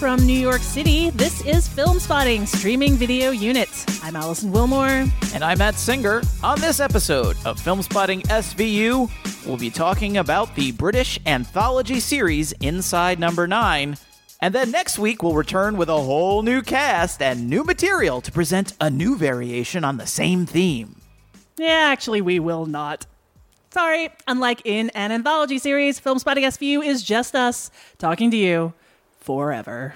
From New York City, this is Filmspotting Streaming Video Unit. I'm Alison Willmore. And I'm Matt Singer. On this episode of Filmspotting SVU, we'll be talking about the British anthology series Inside Number 9. And then next week, we'll return with a whole new cast and new material to present a new variation on the same theme. Yeah, actually, we will not. Sorry, unlike in an anthology series, Filmspotting SVU is just us talking to you forever.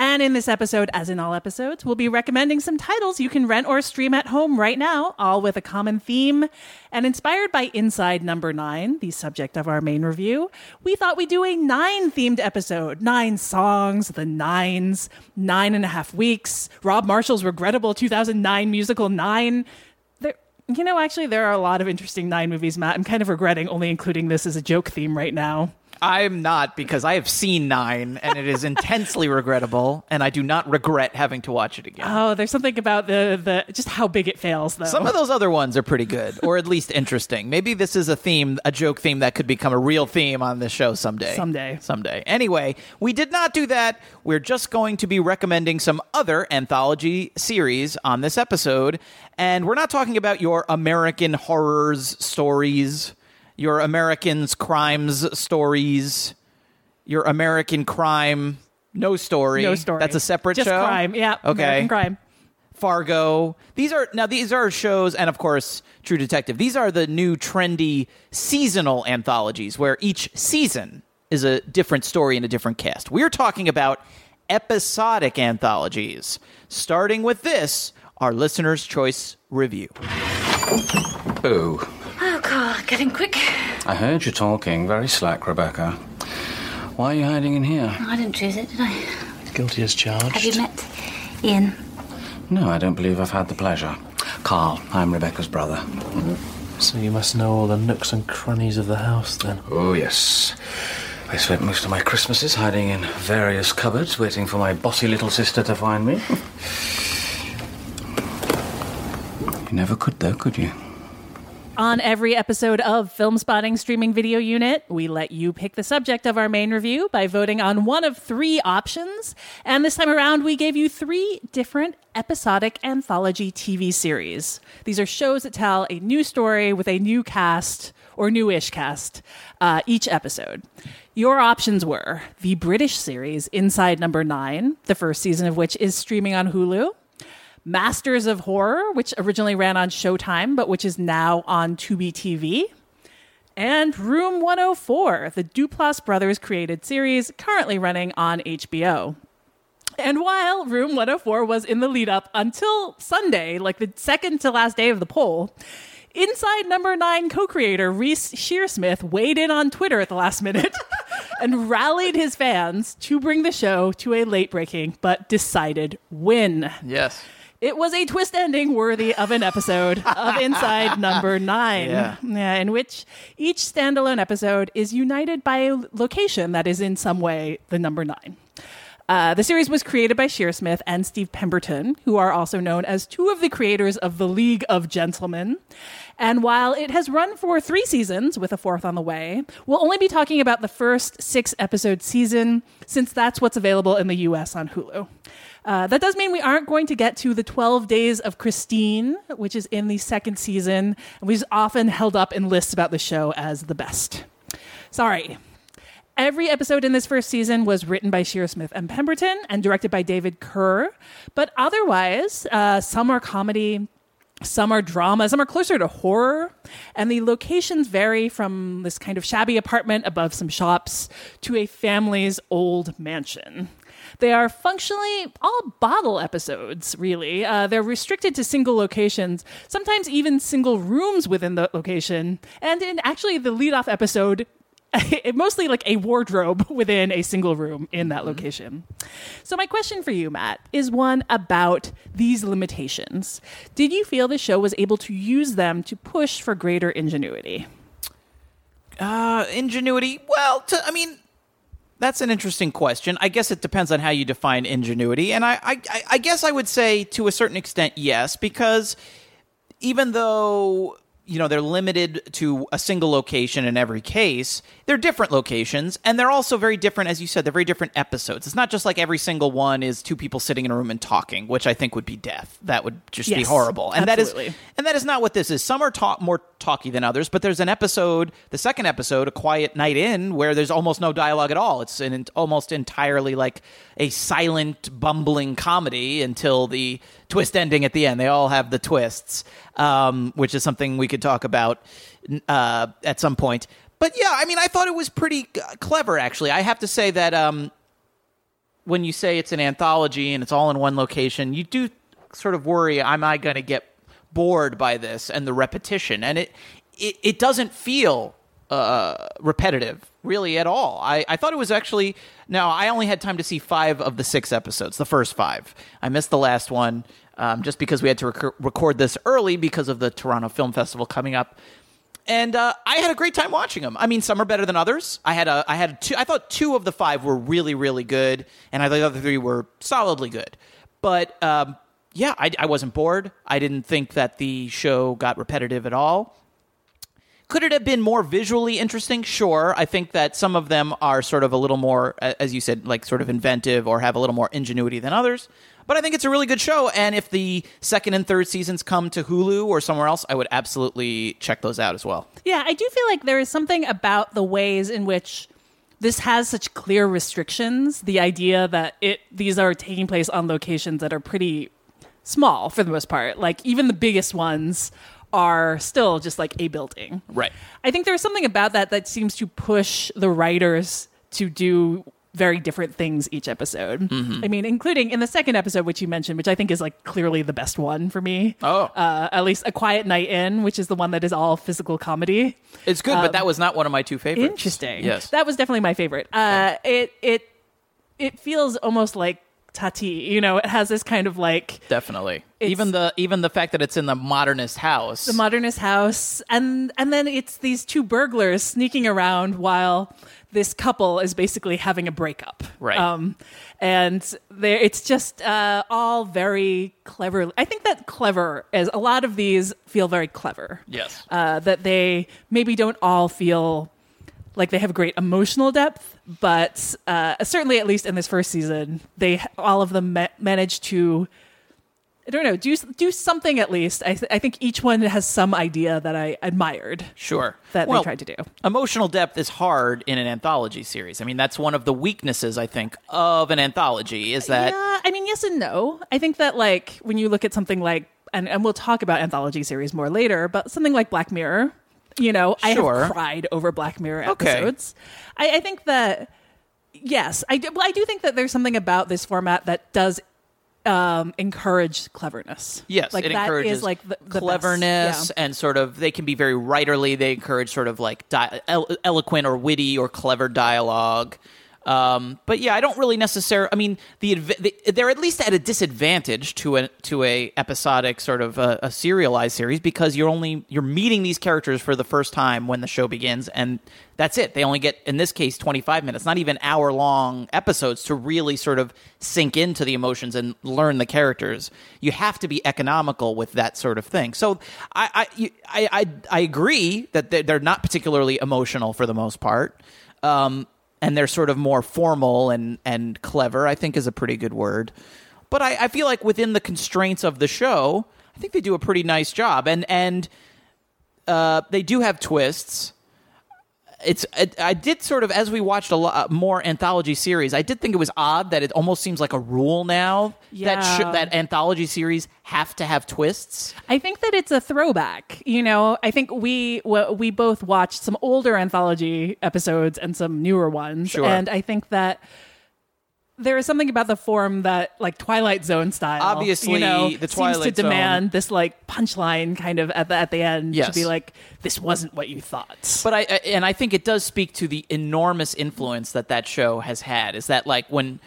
And in this episode, as in all episodes, we'll be recommending some titles you can rent or stream at home right now, all with a common theme. And inspired by Inside Number Nine, the subject of our main review, we thought we'd do a nine themed episode. Nine songs, the nines, nine and a half weeks, Rob Marshall's regrettable 2009 musical Nine. There, you know, actually, there are a lot of interesting Nine movies, Matt. I'm kind of regretting only including this as a joke theme right now. I'm not because I have seen nine and it is intensely regrettable, and I do not regret having to watch it again. Oh, there's something about the the just how big it fails, though. Some of those other ones are pretty good, or at least interesting. Maybe this is a theme, a joke theme that could become a real theme on this show someday. Someday. Someday. Anyway, we did not do that. We're just going to be recommending some other anthology series on this episode, and we're not talking about your American horrors stories your Americans crimes stories, your American crime no story. No story. That's a separate Just show. crime. Yeah. Okay. American crime. Fargo. These are now these are shows and of course True Detective. These are the new trendy seasonal anthologies where each season is a different story and a different cast. We're talking about episodic anthologies. Starting with this, our listener's choice review. Oh, Carl, getting quick. I heard you talking. Very slack, Rebecca. Why are you hiding in here? I didn't choose it, did I? Guilty as charged. Have you met Ian? No, I don't believe I've had the pleasure. Carl, I'm Rebecca's brother. So you must know all the nooks and crannies of the house then. Oh, yes. I spent most of my Christmases hiding in various cupboards, waiting for my bossy little sister to find me. you never could, though, could you? On every episode of Filmspotting Streaming Video Unit, we let you pick the subject of our main review by voting on one of three options. And this time around, we gave you three different episodic anthology TV series. These are shows that tell a new story with a new cast or newish cast uh, each episode. Your options were the British series Inside Number Nine, the first season of which is streaming on Hulu. Masters of Horror, which originally ran on Showtime, but which is now on Tubi TV. And Room 104, the Duplass Brothers created series currently running on HBO. And while Room 104 was in the lead up until Sunday, like the second to last day of the poll, Inside Number Nine co-creator Reece Shearsmith weighed in on Twitter at the last minute and rallied his fans to bring the show to a late-breaking but decided win. Yes. It was a twist ending worthy of an episode of Inside Number Nine. Yeah. in which each standalone episode is united by a location that is in some way the number nine. Uh, the series was created by Shearsmith and Steve Pemberton, who are also known as two of the creators of The League of Gentlemen. And while it has run for three seasons, with a fourth on the way, we'll only be talking about the first six episode season, since that's what's available in the US on Hulu. Uh, that does mean we aren't going to get to the 12 Days of Christine, which is in the second season, and was often held up in lists about the show as the best. Sorry. Every episode in this first season was written by Shearsmith and Pemberton and directed by David Kerr. But otherwise, uh, some are comedy, some are drama, some are closer to horror, and the locations vary from this kind of shabby apartment above some shops to a family's old mansion. They are functionally all bottle episodes, really. Uh, they're restricted to single locations, sometimes even single rooms within the location. And in actually the lead-off episode, mostly like a wardrobe within a single room in that location. So, my question for you, Matt, is one about these limitations. Did you feel the show was able to use them to push for greater ingenuity? Uh, ingenuity. Well, to, I mean, that's an interesting question. I guess it depends on how you define ingenuity, and I, I, I- guess I would say to a certain extent, yes, because even though you know they're limited to a single location in every case, they're different locations, and they're also very different. As you said, they're very different episodes. It's not just like every single one is two people sitting in a room and talking, which I think would be death. That would just be horrible, and that absolutely. is and that is not what this is. Some are talk, more talky than others, but there's an episode, the second episode, A Quiet Night In, where there's almost no dialogue at all. It's an almost entirely like a silent, bumbling comedy until the twist ending at the end. They all have the twists, um, which is something we could talk about uh, at some point. But yeah, I mean, I thought it was pretty uh, clever, actually. I have to say that um, when you say it's an anthology and it's all in one location, you do sort of worry, am I going to get bored by this and the repetition? And it it, it doesn't feel uh, repetitive really at all. I, I thought it was actually now I only had time to see five of the six episodes, the first five. I missed the last one um, just because we had to rec- record this early because of the Toronto Film Festival coming up and uh, I had a great time watching them. I mean, some are better than others. I had a, I had two. I thought two of the five were really, really good, and I thought the other three were solidly good. But um, yeah, I, I wasn't bored. I didn't think that the show got repetitive at all. Could it have been more visually interesting? Sure. I think that some of them are sort of a little more, as you said, like sort of inventive or have a little more ingenuity than others. But I think it's a really good show. And if the second and third seasons come to Hulu or somewhere else, I would absolutely check those out as well. Yeah, I do feel like there is something about the ways in which this has such clear restrictions. The idea that it these are taking place on locations that are pretty small for the most part. Like even the biggest ones are still just like a building. Right. I think there's something about that that seems to push the writers to do very different things each episode. Mm-hmm. I mean, including in the second episode, which you mentioned, which I think is like clearly the best one for me. Oh. uh, at least a quiet night in, which is the one that is all physical comedy. It's good, but that was not one of my two favorites. Um, Interesting. Yes. that was definitely my favorite. Uh, it it it feels almost like Tati. You know, it has this kind of like Definitely. Even the even the fact that it's in the modernist house. the modernist house, and and then it's these two burglars sneaking around while this couple is basically having a breakup. Right. Um, and it's just uh, all very clever. I think that clever is a lot of these feel very clever. Yes. Uh, that they maybe don't all feel like they have great emotional depth, but uh, certainly, at least in this first season, they all of them ma- managed to. I don't know. Do do something at least. I, th- I think each one has some idea that I admired Sure. that Well, they tried to do. Emotional depth is hard in an anthology series. I mean, that's one of the weaknesses I think of an anthology is that yeah, I mean, yes and no. I think that like when you look at something like, and, and we'll talk about anthology series more later, but something like Black Mirror, you know, I have cried over Black Mirror Okay. episodes. I, I think that yes, I do, well, I do think that there's something about this format that does um, encourage cleverness. Yes, like it that encourages is like the, the best. cleverness Yeah. and sort of they can be very writerly. They encourage sort of like di- elo- eloquent or witty or clever dialogue. Um, but yeah, I don't really necessarily. I mean, the, the they're at least at a disadvantage to a to a episodic sort of a, a serialized series because you're only you're meeting these characters for the first time when the show begins, and that's it. They only get in this case 25 minutes, not even hour long episodes to really sort of sink into the emotions and learn the characters. You have to be economical with that sort of thing. So I I I, I, I agree that they're they're not particularly emotional for the most part. Um, and they're sort of more formal and and clever. I think is a pretty good word. But I, I feel like within the constraints of the show, I think they do a pretty nice job. And and uh, they do have twists. It's it, I did sort of as we watched a lot uh, more anthology series. I did think it was odd that it almost seems like a rule now that sh- that anthology series have to have twists. I think that it's a throwback. You know, I think we we both watched some older anthology episodes and some newer ones, Sure. and I think that there is something about the form that, like Twilight Zone style, Obviously, you know, the seems to Twilight Zone- demand this like punchline kind of at the at the end Yes. to be like, "This wasn't what you thought." But I I- and I think it does speak to the enormous influence that that show has had. Is that like when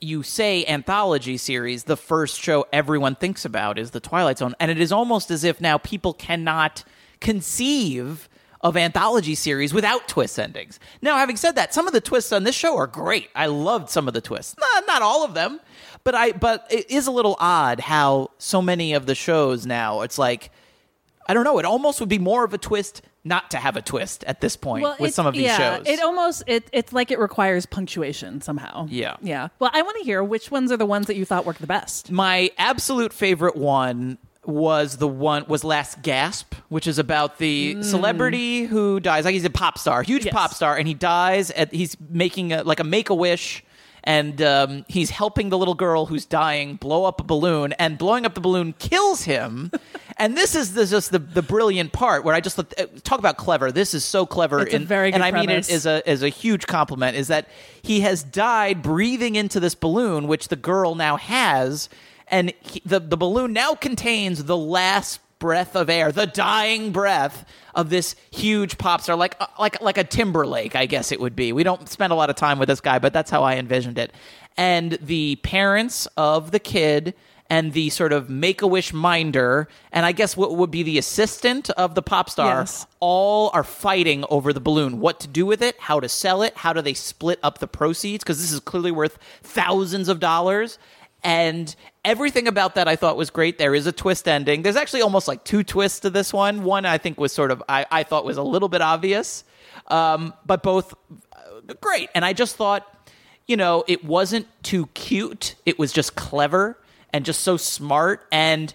you say anthology series, the first show everyone thinks about is the Twilight Zone, and it is almost as if now people cannot conceive of anthology series without twist endings. Now, having said that, some of the twists on this show are great. I loved some of the twists. Not, not all of them, but I but it is a little odd how so many of the shows now it's like I don't know. It almost would be more of a twist not to have a twist at this point with some of these yeah, shows. It almost it it's like it requires punctuation somehow. Yeah. Yeah. Well, I want to hear which ones are the ones that you thought worked the best. My absolute favorite one was the one was Last Gasp, which is about the celebrity who dies. Like he's a pop star, huge Mm. Yes. pop star, and he dies. At he's making a, like a make a wish. And um, he's helping the little girl who's dying blow up a balloon, and blowing up the balloon kills him. and this is the, just the, the brilliant part where I just uh, talk about clever. This is so clever, It's a very and I mean premise. it is a is a huge compliment. Is that he has died breathing into this balloon, which the girl now has, and he, the the balloon now contains the last breath of air, the dying breath of this huge pop star, like uh, like like a Timberlake, I guess it would be. We don't spend a lot of time with this guy, but that's how I envisioned it. And the parents of the kid and the sort of make a wish minder, and I guess what would be the assistant of the pop star, Yes. all are fighting over the balloon. What to do with it, how to sell it, how do they split up the proceeds? Because this is clearly worth thousands of dollars. And everything about that I thought was great. There is a twist ending. There's actually almost like two twists to this one. One I think was sort of, I, I thought was a little bit obvious, um, but both uh, great. And I just thought, you know, it wasn't too cute. It was just clever and just so smart. And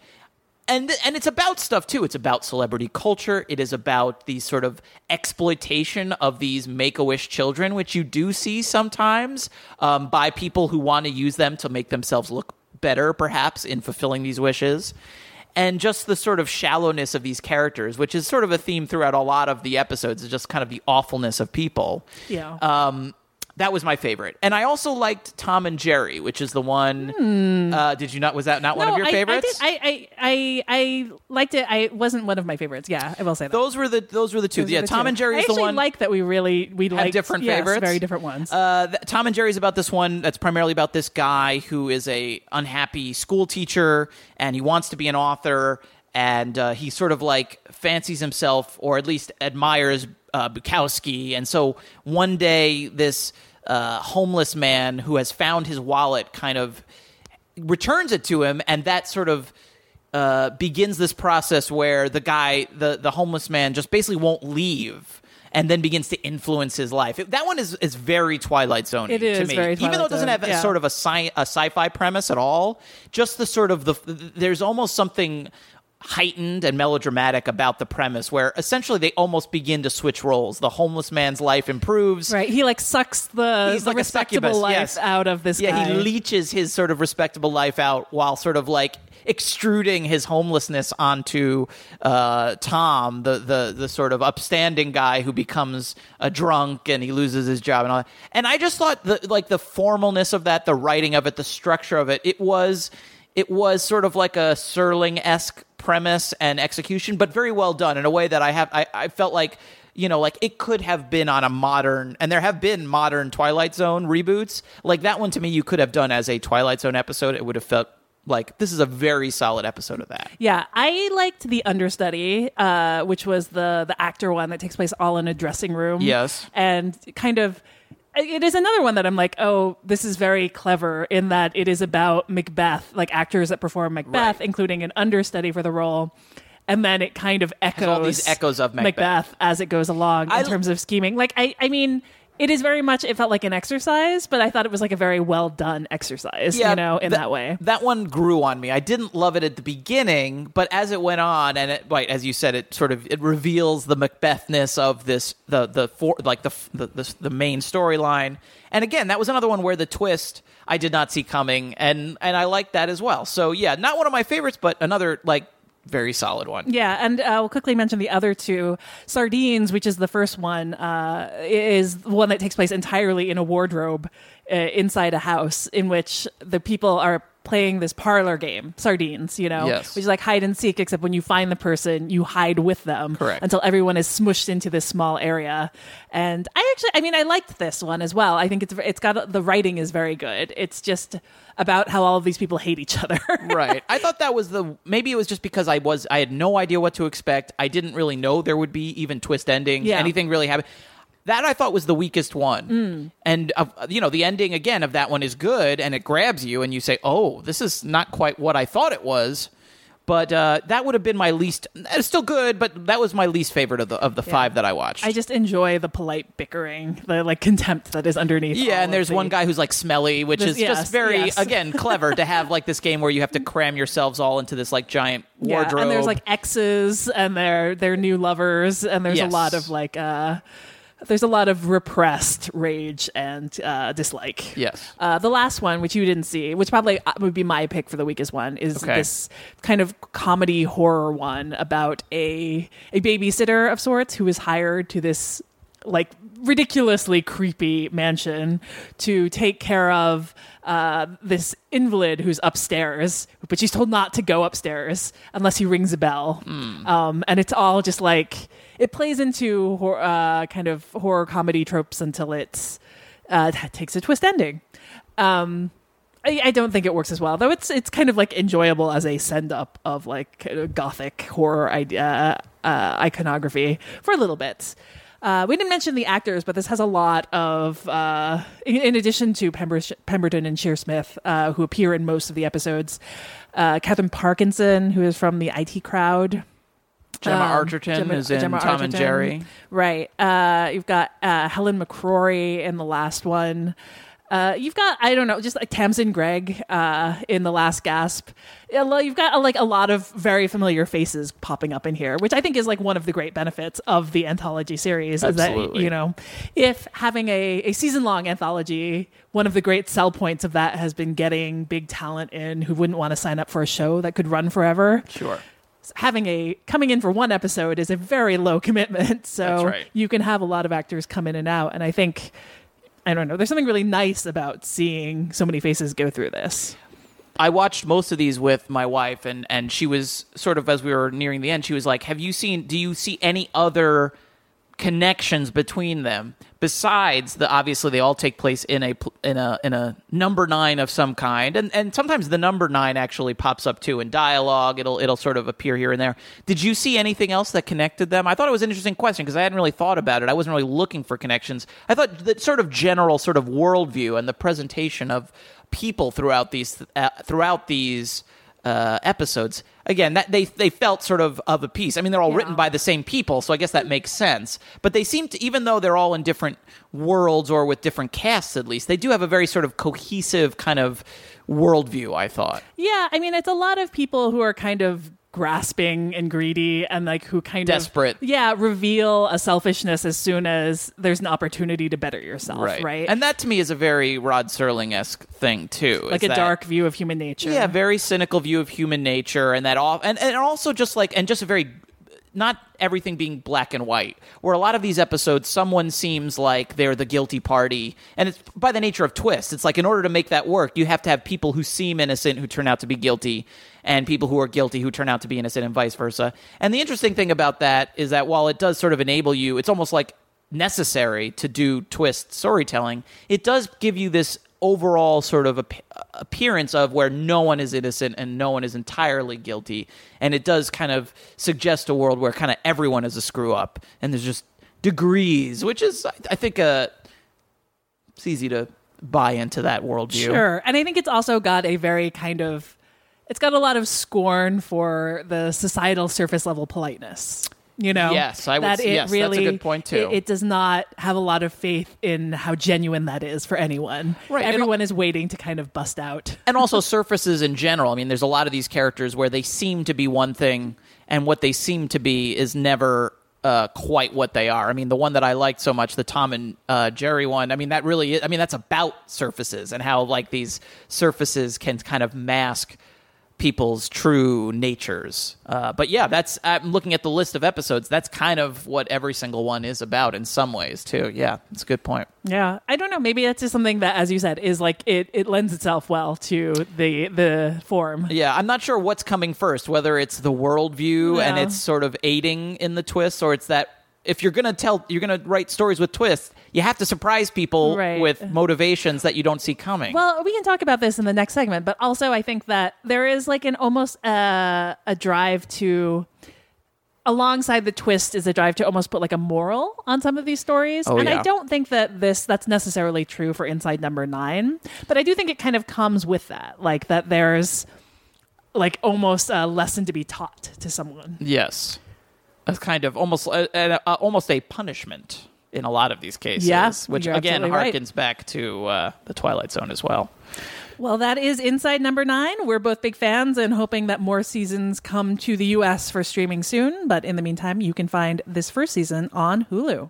and and it's about stuff too. It's about celebrity culture. It is about the sort of exploitation of these Make a Wish children, which you do see sometimes um, by people who want to use them to make themselves look better, perhaps in fulfilling these wishes. And just the sort of shallowness of these characters, which is sort of a theme throughout a lot of the episodes, is just kind of the awfulness of people. Yeah. Um, that was my favorite, and I also liked Tom and Jerry, which is the one. Uh, did you not? Was that not one of your I- favorites? I, did, I, I, I, liked it. I it wasn't one of my favorites. Yeah, I will say that. Those were the those were the two. Those yeah, the Tom two. and Jerry is the one. I like that we really we like different yes, favorites. very different ones. Uh, th- Tom and Jerry is about this one that's primarily about this guy who is a unhappy school teacher and he wants to be an author and uh, he sort of like fancies himself or at least admires uh, Bukowski and so one day this uh, homeless man who has found his wallet kind of returns it to him and that sort of uh, begins this process where the guy the the homeless man just basically won't leave and then begins to influence his life. It- that one is is very Twilight Zone. It to me. very even though it doesn't have a, sort of a sci a sci-fi premise at all. Just the sort of the there's almost something heightened and melodramatic about the premise where essentially they almost begin to switch roles. The homeless man's life improves. right, he like sucks the, He's the like respectable life yes. out of this Yeah, guy. he leeches his sort of respectable life out while sort of like extruding his homelessness onto uh, Tom, the, the the sort of upstanding guy who becomes a drunk and he loses his job and all that. And I just thought the like the formalness of that, the writing of it, the structure of it, it was it was sort of like a Serling esque premise and execution, but very well done in a way that I have. I, I felt like you know, like it could have been on a modern, and there have been modern Twilight Zone reboots. Like that one to me, you could have done as a Twilight Zone episode. It would have felt like this is a very solid episode of that. Yeah, I liked the understudy, uh, which was the the actor one that takes place all in a dressing room. Yes. and kind of. It is another one that I'm like, oh, this is very clever in that it is about Macbeth, like actors that perform Macbeth, Right. including an understudy for the role. And then it kind of echoes all these echoes of Macbeth. as it goes along I- in terms of scheming. Like, I, I mean, it is very much. It felt like an exercise, but I thought it was like a very well done exercise. yeah, you know, in that way. That one grew on me. I didn't love it at the beginning, but as it went on, and it, right as you said, it sort of it reveals the Macbethness of this the the for, like the the the, the main storyline. And again, that was another one where the twist I did not see coming, and and I liked that as well. So yeah, not one of my favorites, but another like very solid one. Yeah, and uh, we'll quickly mention the other two. Sardines, which is the first one, uh, is one that takes place entirely in a wardrobe uh, inside a house in which the people are playing this parlor game, Sardines, you know, Yes. which is like hide and seek, except when you find the person, you hide with them Correct. until everyone is smushed into this small area. And I actually, I mean, I liked this one as well. I think it's it's got the writing is very good. It's just about how all of these people hate each other. right. I thought that was the maybe it was just because I was I had no idea what to expect. I didn't really know there would be even twist endings, Yeah. anything really happen. That I thought was the weakest one, and uh, you know the ending again of that one is good, and it grabs you, and you say, "Oh, this is not quite what I thought it was." But uh, that would have been my least. It's still good, but that was my least favorite of the of the five that I watched. I just enjoy the polite bickering, the like contempt that is underneath. Yeah, and there's the- one guy who's like smelly, which This- is yes, just very yes. again clever to have like this game where you have to cram yourselves all into this like giant Yeah, wardrobe. and there's like exes and their their new lovers, and there's Yes. a lot of like uh, there's a lot of repressed rage and uh, dislike. Yes. Uh, the last one, which you didn't see, which probably uh, would be my pick for the weakest one, is Okay. this kind of comedy horror one about a a babysitter of sorts who is hired to this like ridiculously creepy mansion to take care of uh, this invalid who's upstairs, but she's told not to go upstairs unless he rings a bell. Um, and it's all just like it plays into hor- uh, kind of horror comedy tropes until it's uh, it takes a twist ending. Um, I, I don't think it works as well, though. It's it's kind of like enjoyable as a send up of like kind of gothic horror idea uh, iconography for a little bit. Uh, we didn't mention the actors, but this has a lot of, uh, in, in addition to Pember- Pemberton and Shearsmith, uh, who appear in most of the episodes. Uh, Katherine Parkinson, who is from the IT crowd. Gemma Um, Arterton Gemma- is in Gemma Tom and Jerry. Right. Uh, you've got uh, Helen McCrory in the last one. Uh, you've got I don't know, just like Tamsin Greig uh, in the Last Gasp. You've got uh, like a lot of very familiar faces popping up in here, which I think is like one of the great benefits of the anthology series. Is that Absolutely. you know, if having a, a season long anthology, one of the great sell points of that has been getting big talent in who wouldn't want to sign up for a show that could run forever Sure. having a coming in for one episode is a very low commitment so That's right. you can have a lot of actors come in and out and i think i don't know there's something really nice about seeing so many faces go through this I watched most of these with my wife, and and she was sort of as we were nearing the end, she was like, "Have you seen? Do you see any other connections between them besides the obviously they all take place in a in a in a number nine of some kind, and and sometimes the number nine actually pops up too in dialogue. It'll it'll sort of appear here and there. Did you see anything else that connected them? I thought it was an interesting question because I hadn't really thought about it. I wasn't really looking for connections. I thought the sort of general sort of worldview and the presentation of people throughout these uh, throughout these uh, episodes. Again, that they they felt sort of of a piece. I mean, they're all written by the same people, so I guess that makes sense. But they seem to, even though they're all in different worlds or with different casts, at least they do have a very sort of cohesive kind of worldview. I thought. yeah i mean it's a lot of people who are kind of grasping and greedy and like who kind Desperate. of desperate yeah reveal a selfishness as soon as there's an opportunity to better yourself right, And that to me is a very Rod Serling esque thing too. like a that- dark view of human nature Yeah, very cynical view of human nature, and that all, and, and also just like, and just a very not everything being black and white. Where a lot of these episodes, someone seems like they're the guilty party, and it's by the nature of twist. It's like in order to make that work, you have to have people who seem innocent who turn out to be guilty, and people who are guilty who turn out to be innocent, and vice versa. And the interesting thing about that is that while it does sort of enable you, it's almost like necessary to do twist storytelling. It does give you this overall sort of ap- appearance of where no one is innocent and no one is entirely guilty and it does kind of suggest a world where kind of everyone is a screw up and there's just degrees which is i, I think uh it's easy to buy into that worldview Sure. And I think it's also got a very kind of it's got a lot of scorn for the societal surface level politeness. You know, Yes, I would that it yes, that's a really, good point, too. It, it does not have a lot of faith in how genuine that is for anyone. Right, Everyone is waiting to kind of bust out. and also surfaces in general. I mean, there's a lot of these characters where they seem to be one thing, and what they seem to be is never uh, quite what they are. I mean, the one that I liked so much, the Tom and uh, Jerry one. I mean, that really. Is, I mean, that's about surfaces and how like these surfaces can kind of mask people's true natures. Uh, but yeah, that's I'm looking at the list of episodes. That's kind of what every single one is about in some ways too. Yeah, it's a good point. Yeah, I don't know. Maybe that's just something that, as you said, is like it. It lends itself well to the the form. Yeah, I'm not sure what's coming first, whether it's the worldview and it's sort of aiding in the twist, or it's that if you're gonna tell, you're gonna write stories with twists, you have to surprise people Right. with motivations that you don't see coming. Well, we can talk about this in the next segment, but also I think that there is like an almost uh, a drive to alongside the twist is a drive to almost put like a moral on some of these stories. Oh, and yeah. I don't think that this that's necessarily true for Inside Number 9, but I do think it kind of comes with that, like that there's like almost a lesson to be taught to someone. yes, that's kind of almost uh, uh, uh, almost a punishment in a lot of these cases. Yeah, which again absolutely right. harkens back to uh, the Twilight Zone as well. Well, that is Inside Number Nine. We're both big fans and hoping that more seasons come to the US for streaming soon. But in the meantime, you can find this first season on Hulu.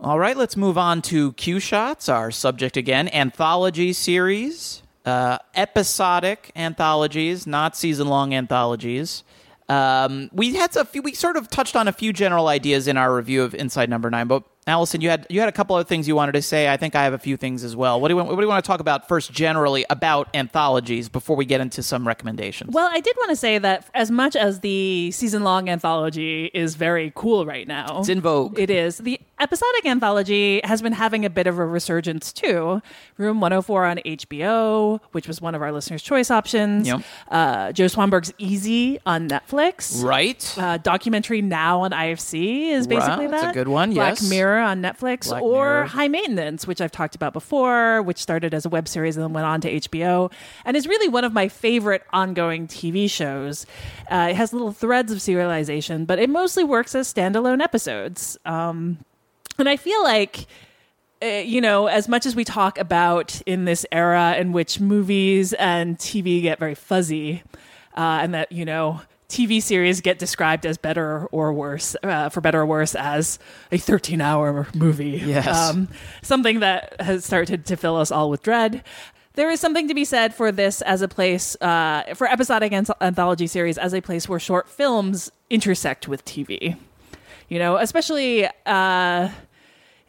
All right, let's move on to Q Shots, our subject again. Anthology series, uh, episodic anthologies, not season long anthologies. Um, we had a few. We sort of touched on a few general ideas in our review of Inside Number Nine. But Allison, you had you had a couple of things you wanted to say. I think I have a few things as well. What do you want, what do you want to talk about first, generally about anthologies, before we get into some recommendations? Well, I did want to say that as much as the season long anthology is very cool right now, it's in vogue. It is. The episodic anthology has been having a bit of a resurgence too. Room 104 on HBO, which was one of our listeners' choice options. Yep. Uh, Joe Swanberg's Easy on Netflix. right. Uh, documentary now on IFC is basically Right, that's a good one, Black yes. Mirror on Netflix Black or Mirror. High Maintenance, which I've talked about before, which started as a web series and then went on to HBO, and is really one of my favorite ongoing TV shows. Uh, it has little threads of serialization, but it mostly works as standalone episodes. Um, and I feel like uh, you know, as much as we talk about in this era in which movies and TV get very fuzzy, uh, and that, you know, TV series get described as better or worse, uh, for better or worse, as a 13 hour movie. Yes. Um, something that has started to fill us all with dread. There is something to be said for this as a place, uh, for episodic anth- anthology series as a place where short films intersect with TV. You know, especially. Uh,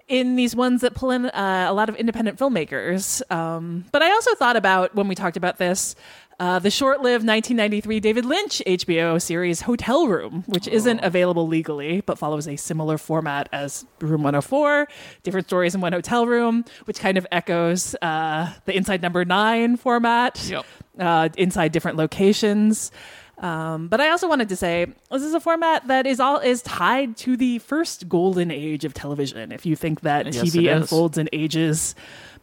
in these ones that pull in uh, a lot of independent filmmakers. Um, but I also thought about when we talked about this. Uh, the short-lived 1993 David Lynch HBO series Hotel Room, which isn't available legally but follows a similar format as Room 104, different stories in one hotel room, which kind of echoes uh, the Inside Number Nine format, Yep. uh, inside different locations. Um, but I also wanted to say this is a format that is all is tied to the first golden age of television. If you think that Yes, TV unfolds in ages,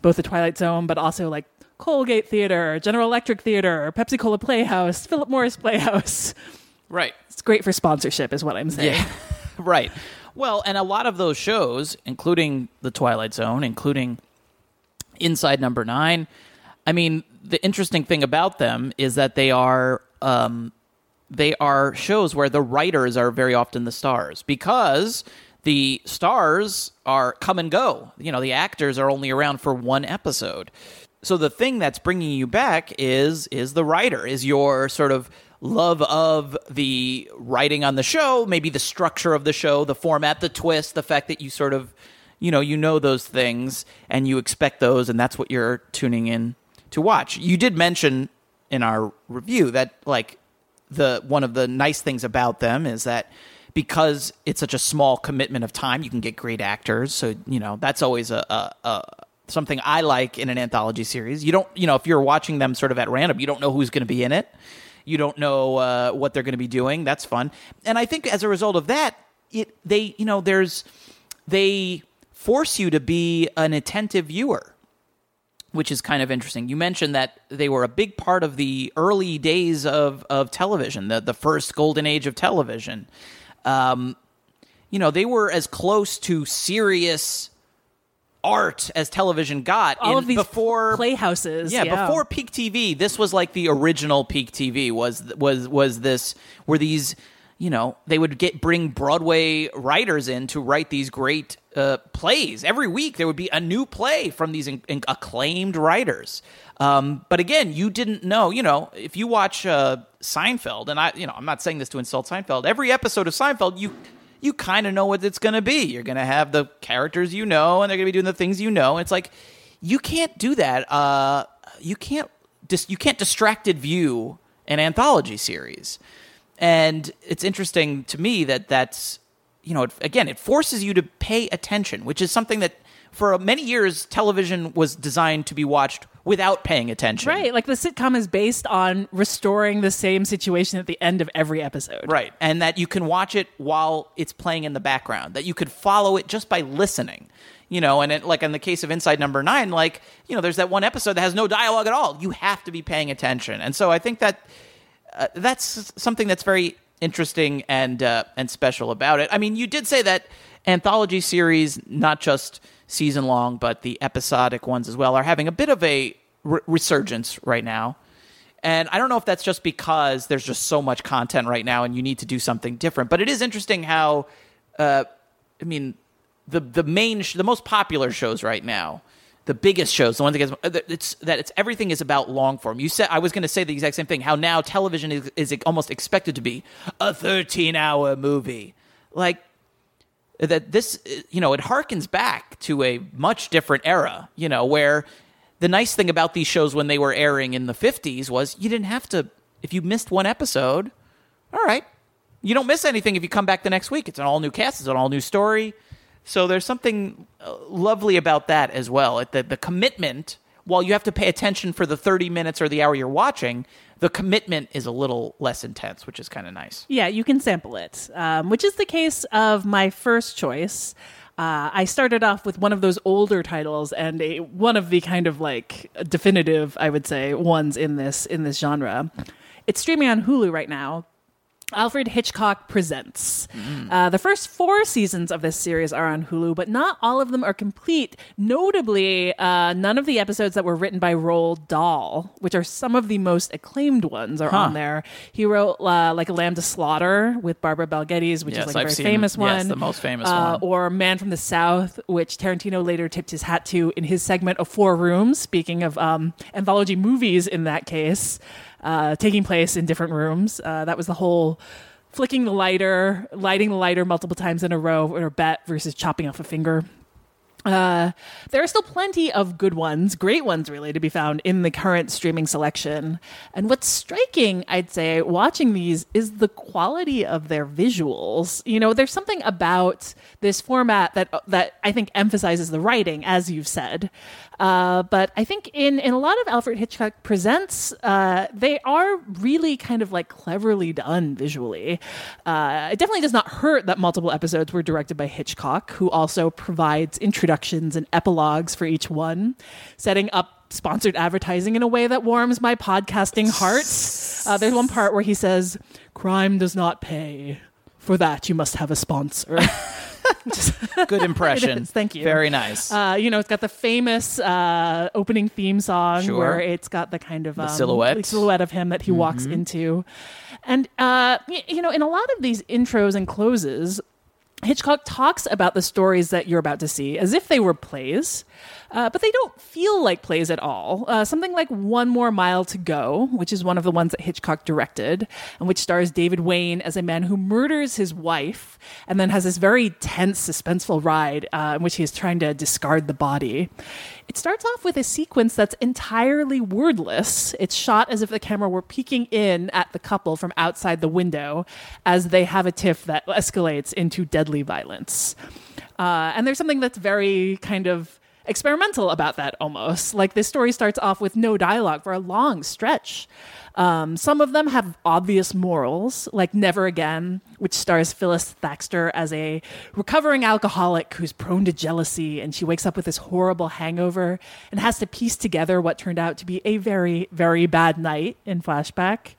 both the Twilight Zone, but also like Colgate Theater, General Electric Theater, Pepsi Cola Playhouse, Philip Morris Playhouse. right. It's great for sponsorship, is what I'm saying. Yeah. right. Well, and a lot of those shows, including The Twilight Zone, including Inside Number Nine, I mean, the interesting thing about them is that they are um, they are shows where the writers are very often the stars because the stars are come and go. You know, the actors are only around for one episode. So the thing that's bringing you back is is the writer, is your sort of love of the writing on the show, maybe the structure of the show, the format, the twist, the fact that you sort of you know, you know those things and you expect those and that's what you're tuning in to watch. You did mention in our review that like the one of the nice things about them is that because it's such a small commitment of time, you can get great actors. So you know that's always a, a, a something I like in an anthology series. You don't, you know, if you're watching them sort of at random, you don't know who's going to be in it. You don't know uh, what they're going to be doing. That's fun. And I think as a result of that, it they you know there's they force you to be an attentive viewer which is kind of interesting. You mentioned that they were a big part of the early days of, of television, the, the first golden age of television. Um, you know, they were as close to serious art as television got All in- of these before playhouses. yeah, before peak TV, this was like the original peak TV. Was was was this? Were these? You know, they would get bring Broadway writers in to write these great uh, plays every week. There would be a new play from these in, in- acclaimed writers. Um, but again, you didn't know. You know, if you watch uh, Seinfeld, and I, you know, I'm not saying this to insult Seinfeld. Every episode of Seinfeld, you you kind of know what it's going to be. You're going to have the characters you know, and they're going to be doing the things you know. It's like you can't do that. Uh, you can't dis- you can't distracted view an anthology series. And it's interesting to me that that's you know it, again it forces you to pay attention, which is something that for many years television was designed to be watched without paying attention. Right. Like the sitcom is based on restoring the same situation at the end of every episode. Right. And that you can watch it while it's playing in the background, that you could follow it just by listening. You know, and it, like in the case of Inside Number Nine, like, you know, there's that one episode that has no dialogue at all. You have to be paying attention. And so I think that uh, that's something that's very interesting and uh, and special about it. I mean, you did say that anthology series, not just season long, but the episodic ones as well, are having a bit of a re- resurgence right now. And I don't know if that's just because there's just so much content right now and you need to do something different. But it is interesting how, uh, I mean, the the main, sh- the most popular shows right now, the biggest shows, the one that gets, uh, it's that it's everything is about long form. You said I was going to say the exact same thing. How now television is, is almost expected to be a 13 hour movie, like that. This, you know, it harkens back to a much different era. You know, where the nice thing about these shows when they were airing in the 50s was you didn't have to if you missed one episode all right you don't miss anything if you come back the next week it's an all new cast it's an all new story so there's something uh, lovely about that as well the, the commitment while you have to pay attention for the 30 minutes or the hour you're watching the commitment is a little less intense which is kind of nice Yeah, you can sample it, um, which is the case of my first choice. Uh, I started off with one of those older titles and a, one of the kind of like definitive, I would say, ones in this in this genre. It's streaming on Hulu right now. Alfred Hitchcock Presents. Uh, the first four seasons of this series are on Hulu, but not all of them are complete. Notably, uh, none of the episodes that were written by Roald Dahl, which are some of the most acclaimed ones, are Huh. on there. He wrote uh, like a Lamb to Slaughter with Barbara Bel Geddes, which Yes, is like a very seen- famous one. yes, the most famous Uh, one. Or Man from the South, which Tarantino later tipped his hat to in his segment of Four Rooms. Speaking of um, anthology movies, in that case, uh, taking place in different rooms. Uh, that was the whole flicking the lighter, lighting the lighter multiple times in a row or bet versus chopping off a finger. Uh, there are still plenty of good ones, great ones really, to be found in the current streaming selection. And what's striking, I'd say, watching these is the quality of their visuals. You know, there's something about this format that that I think emphasizes the writing, as you've said. Uh, but I think in in a lot of Alfred Hitchcock presents, uh, they are really kind of like cleverly done visually. Uh, it definitely does not hurt that multiple episodes were directed by Hitchcock, who also provides introductions and epilogues for each one, setting up sponsored advertising in a way that warms my podcasting heart. Uh, there's one part where he says, "Crime does not pay." For that, you must have a sponsor. Good impression. Thank you. Very nice. Uh, you know, it's got the famous uh, opening theme song Sure. where it's got the kind of um, silhouette. silhouette of him that he walks Mhm. into. And, uh, you know, in a lot of these intros and closes, Hitchcock talks about the stories that you're about to see as if they were plays, uh, but they don't feel like plays at all. Uh, something like One More Mile to Go, which is one of the ones that Hitchcock directed, and which stars David Wayne as a man who murders his wife and then has this very tense, suspenseful ride uh, in which he is trying to discard the body. It starts off with a sequence that's entirely wordless. It's shot as if the camera were peeking in at the couple from outside the window as they have a tiff that escalates into deadly violence. Uh, and there's something that's very kind of experimental about that almost. Like this story starts off with no dialogue for a long stretch. Um, some of them have obvious morals, like Never Again, which stars Phyllis Thaxter as a recovering alcoholic who's prone to jealousy, and she wakes up with this horrible hangover and has to piece together what turned out to be a very, very bad night in flashback.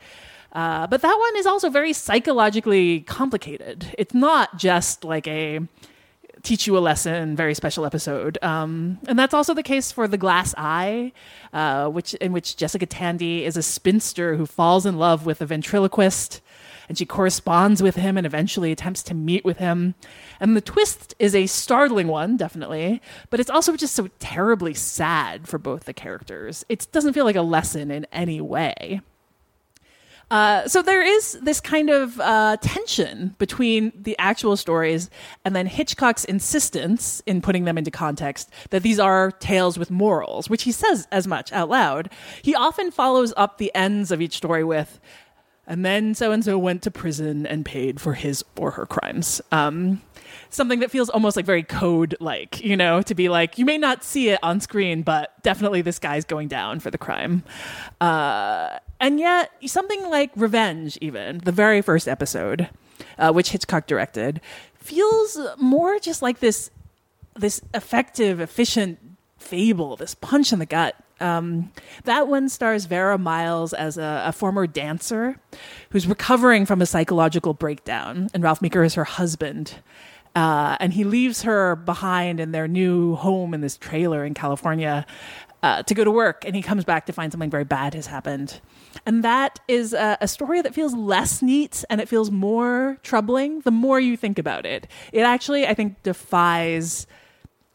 Uh, but that one is also very psychologically complicated. It's not just like a teach you a lesson very special episode. Um, and that's also the case for the glass eye uh, which in which jessica tandy is a spinster who falls in love with a ventriloquist and she corresponds with him and eventually attempts to meet with him. And the twist is a startling one definitely but it's also just so terribly sad for both the characters. It doesn't feel like a lesson in any way uh, so there is this kind of uh, tension between the actual stories and then Hitchcock's insistence in putting them into context that these are tales with morals, which he says as much out loud. He often follows up the ends of each story with, and then so and so went to prison and paid for his or her crimes. Um, something that feels almost like very code like, you know, to be like, you may not see it on screen, but definitely this guy's going down for the crime. Uh, and yet, something like Revenge, even, the very first episode, uh, which Hitchcock directed, feels more just like this this effective, efficient fable, this punch in the gut. Um, that one stars Vera Miles as a, a former dancer who's recovering from a psychological breakdown, and Ralph Meeker is her husband. Uh, and he leaves her behind in their new home in this trailer in California uh, to go to work. And he comes back to find something very bad has happened. And that is a, a story that feels less neat and it feels more troubling the more you think about it. It actually, I think, defies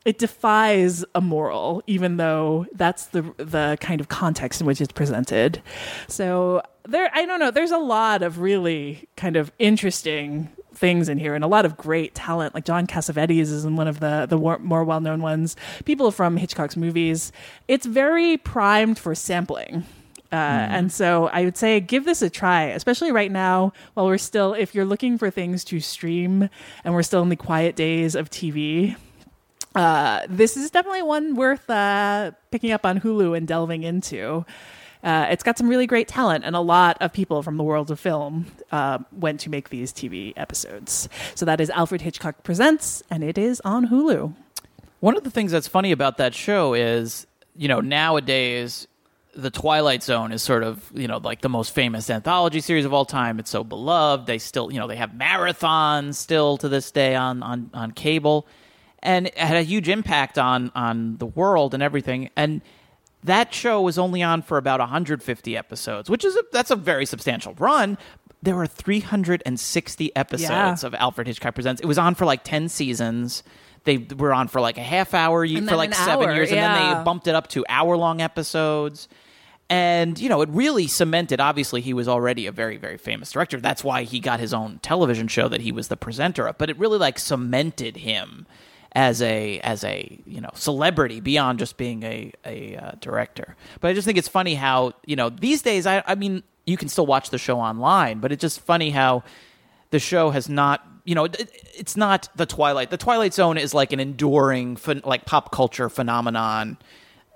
it defies a moral, even though that's the the kind of context in which it's presented. So there, I don't know. There's a lot of really kind of interesting things in here, and a lot of great talent. Like John Cassavetes is in one of the the war- more well known ones. People from Hitchcock's movies. It's very primed for sampling. Uh, And so I would say give this a try, especially right now while we're still, if you're looking for things to stream and we're still in the quiet days of TV, uh, this is definitely one worth uh, picking up on Hulu and delving into. Uh, it's got some really great talent, and a lot of people from the world of film uh, went to make these TV episodes. So that is Alfred Hitchcock Presents, and it is on Hulu. One of the things that's funny about that show is, you know, nowadays the Twilight Zone is sort of, you know, like the most famous anthology series of all time. It's so beloved. They still, you know, they have marathons still to this day on on on cable, and it had a huge impact on on the world and everything. And that show was only on for about 150 episodes, which is a, that's a very substantial run. There were 360 episodes Yeah. of Alfred Hitchcock Presents. It was on for like 10 seasons. They were on for like a half hour for like seven hour, years, and then they bumped it up to hour long episodes. And, you know, it really cemented, obviously, he was already a very, very famous director. That's why he got his own television show that he was the presenter of. But it really, like, cemented him as a, as a, you know, celebrity beyond just being a, a uh, director. But I just think it's funny how, you know, these days, I, I mean, you can still watch the show online, but it's just funny how the show has not you know it, it's not the twilight the twilight zone is like an enduring like pop culture phenomenon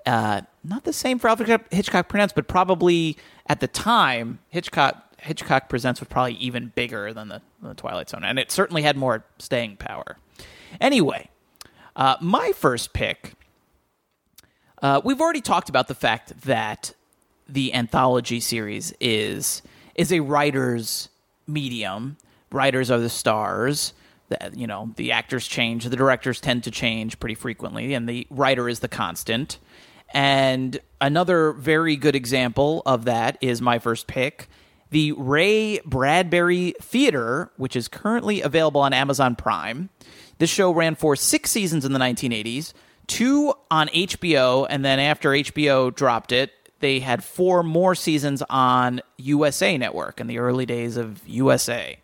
uh not the same for alfred hitchcock presents but probably at the time hitchcock hitchcock presents was probably even bigger than the, the twilight zone and it certainly had more staying power anyway uh, my first pick uh, we've already talked about the fact that the anthology series is is a writer's medium writers are the stars. The, you know, the actors change, the directors tend to change pretty frequently, and the writer is the constant. And another very good example of that is my first pick the Ray Bradbury Theater, which is currently available on Amazon Prime. This show ran for six seasons in the 1980s, two on HBO, and then after HBO dropped it, they had four more seasons on USA Network in the early days of USA.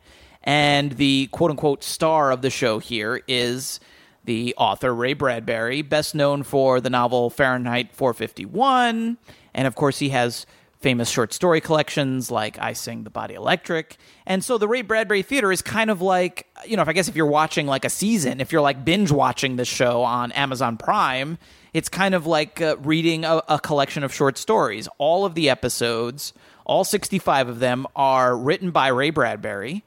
And the quote unquote star of the show here is the author Ray Bradbury, best known for the novel Fahrenheit 451. And of course, he has famous short story collections like I Sing the Body Electric. And so the Ray Bradbury Theater is kind of like, you know, if I guess if you're watching like a season, if you're like binge watching this show on Amazon Prime, it's kind of like uh, reading a, a collection of short stories. All of the episodes, all 65 of them, are written by Ray Bradbury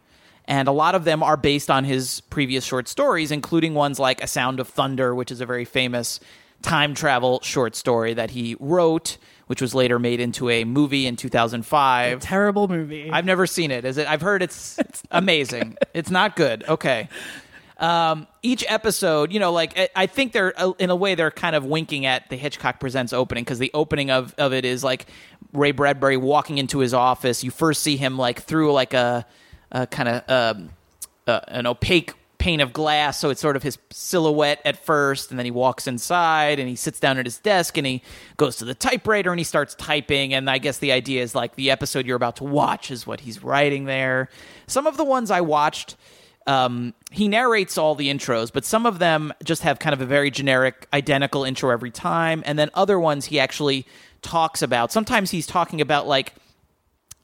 and a lot of them are based on his previous short stories, including ones like A Sound of Thunder, which is a very famous time travel short story that he wrote, which was later made into a movie in 2005. Terrible movie. I've never seen it. Is it? I've heard it's, amazing. it's not good. Okay. Um, each episode, you know, like I- I think they're uh, in a way they're kind of winking at the Hitchcock Presents opening because the opening of of it is like Ray Bradbury walking into his office. You first see him like through like a, a kind of um, uh, an opaque pane of glass, so it's sort of his silhouette at first, and then he walks inside and he sits down at his desk and he goes to the typewriter and he starts typing. And I guess the idea is like the episode you're about to watch is what he's writing there. Some of the ones I watched. Um, he narrates all the intros, but some of them just have kind of a very generic, identical intro every time. And then other ones he actually talks about. Sometimes he's talking about like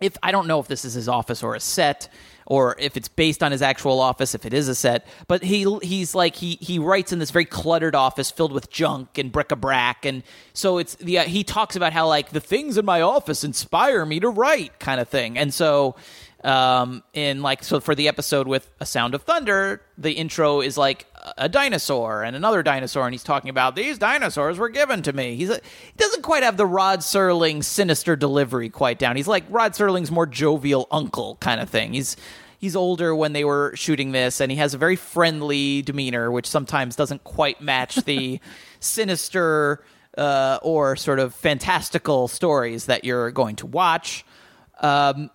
if I don't know if this is his office or a set or if it's based on his actual office if it is a set. But he he's like he he writes in this very cluttered office filled with junk and bric-a-brac. And so it's the he talks about how like the things in my office inspire me to write kind of thing. And so um in like so for the episode with a sound of thunder the intro is like a dinosaur and another dinosaur and he's talking about these dinosaurs were given to me. He's a, he doesn't quite have the rod serling sinister delivery quite down. He's like rod serling's more jovial uncle kind of thing. He's he's older when they were shooting this and he has a very friendly demeanor which sometimes doesn't quite match the sinister uh, or sort of fantastical stories that you're going to watch. Um,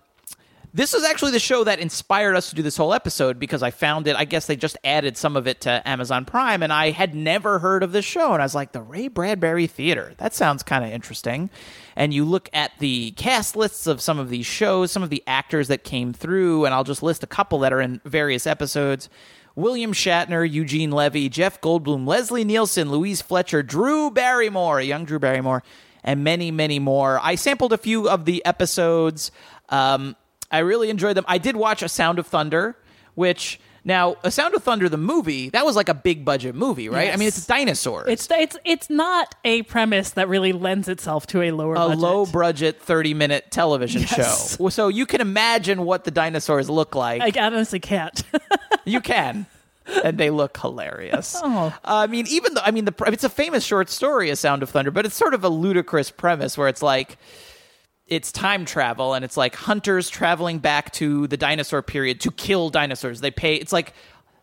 this is actually the show that inspired us to do this whole episode because I found it. I guess they just added some of it to Amazon Prime, and I had never heard of this show. And I was like, the Ray Bradbury Theater. That sounds kind of interesting. And you look at the cast lists of some of these shows, some of the actors that came through, and I'll just list a couple that are in various episodes. William Shatner, Eugene Levy, Jeff Goldblum, Leslie Nielsen, Louise Fletcher, Drew Barrymore, young Drew Barrymore, and many, many more. I sampled a few of the episodes. Um, I really enjoyed them. I did watch A Sound of Thunder, which now A Sound of Thunder, the movie, that was like a big budget movie, right? I mean, Yes. it's dinosaurs. It's it's it's not a premise that really lends itself to a lower a budget. low budget 30 minute television Yes. show. So you can imagine what the dinosaurs look like. I honestly can't. you can. And they look hilarious. Oh. I mean, even though I mean, the it's a famous short story, A Sound of Thunder, but it's sort of a ludicrous premise where it's like it's time travel and it's like hunters traveling back to the dinosaur period to kill dinosaurs. They pay. It's like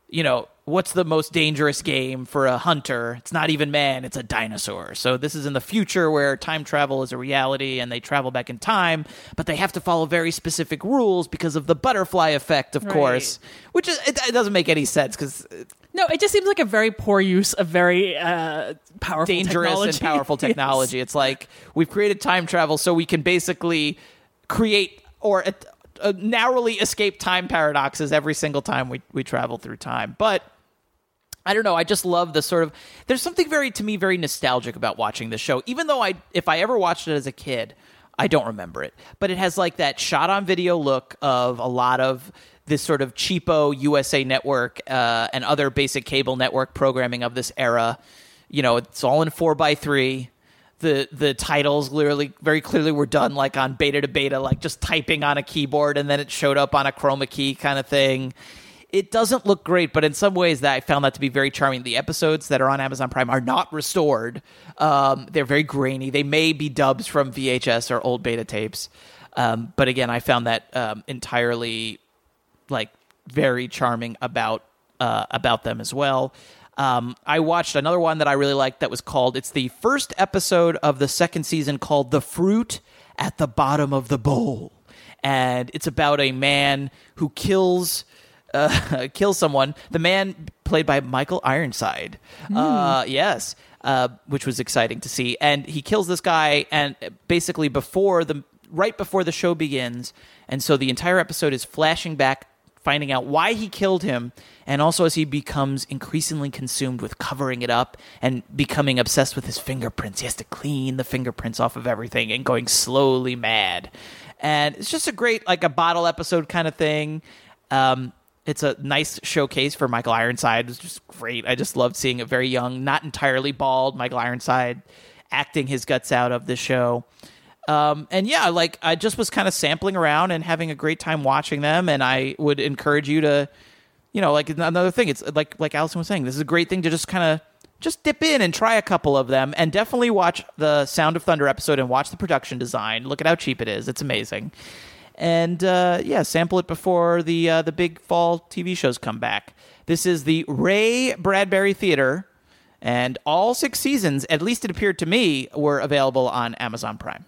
you know what's the most dangerous game for a hunter? It's not even man. It's a dinosaur. So this is in the future where time travel is a reality and they travel back in time, but they have to follow very specific rules because of the butterfly effect, of Right. course. Which is it, it doesn't make any sense because no, it just seems like a very poor use of very uh, powerful dangerous technology. and powerful Yes. technology. It's like we've created time travel so we can basically create or uh, uh, narrowly escape time paradoxes every single time we, we travel through time. But I don't know. I just love the sort of. There's something very to me very nostalgic about watching this show. Even though I, if I ever watched it as a kid, I don't remember it. But it has like that shot on video look of a lot of this sort of cheapo USA Network uh, and other basic cable network programming of this era. You know, it's all in four by three. The the titles clearly very clearly were done like on beta to beta, like just typing on a keyboard, and then it showed up on a chroma key kind of thing it doesn't look great, but in some ways that I found that to be very charming. The episodes that are on Amazon Prime are not restored. Um, they're very grainy. They may be dubs from VHS or old beta tapes. Um, but again, I found that um, entirely like very charming about uh, about them as well. Um, I watched another one that I really liked that was called. It's the first episode of the second season called "The Fruit at the Bottom of the Bowl," and it's about a man who kills uh, kills someone. The man played by Michael Ironside. Uh, yes, uh, which was exciting to see. And he kills this guy, and basically before the right before the show begins, and so the entire episode is flashing back, finding out why he killed him, and also as he becomes increasingly consumed with covering it up and becoming obsessed with his fingerprints. He has to clean the fingerprints off of everything and going slowly mad. And it's just a great like a bottle episode kind of thing. Um, it's a nice showcase for Michael Ironside. It was just great. I just loved seeing a very young, not entirely bald Michael Ironside acting his guts out of the show. Um, and yeah, like I just was kind of sampling around and having a great time watching them. And I would encourage you to, you know, like another thing. It's like like Alison was saying, this is a great thing to just kind of just dip in and try a couple of them, and definitely watch the Sound of Thunder episode and watch the production design. Look at how cheap it is; it's amazing. And uh, yeah, sample it before the uh, the big fall TV shows come back. This is the Ray Bradbury Theater, and all six seasons, at least it appeared to me, were available on Amazon Prime.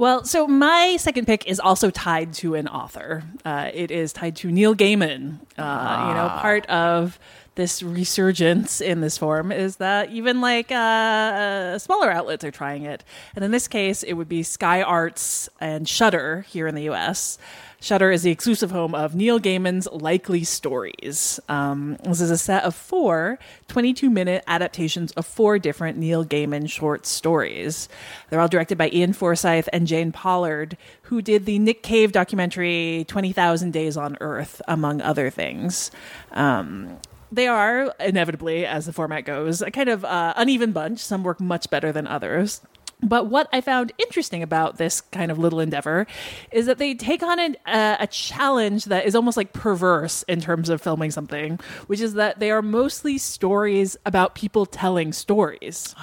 Well, so my second pick is also tied to an author. Uh, it is tied to Neil Gaiman. Uh, You know, part of this resurgence in this form is that even like uh, smaller outlets are trying it, and in this case, it would be Sky Arts and Shudder here in the U.S. Shudder is the exclusive home of Neil Gaiman's Likely Stories. Um, this is a set of four 22 minute adaptations of four different Neil Gaiman short stories. They're all directed by Iain Forsyth and Jane Pollard, who did the Nick Cave documentary 20,000 Days on Earth, among other things. Um, they are inevitably, as the format goes, a kind of uh, uneven bunch. Some work much better than others. But what I found interesting about this kind of little endeavor is that they take on an, uh, a challenge that is almost like perverse in terms of filming something, which is that they are mostly stories about people telling stories.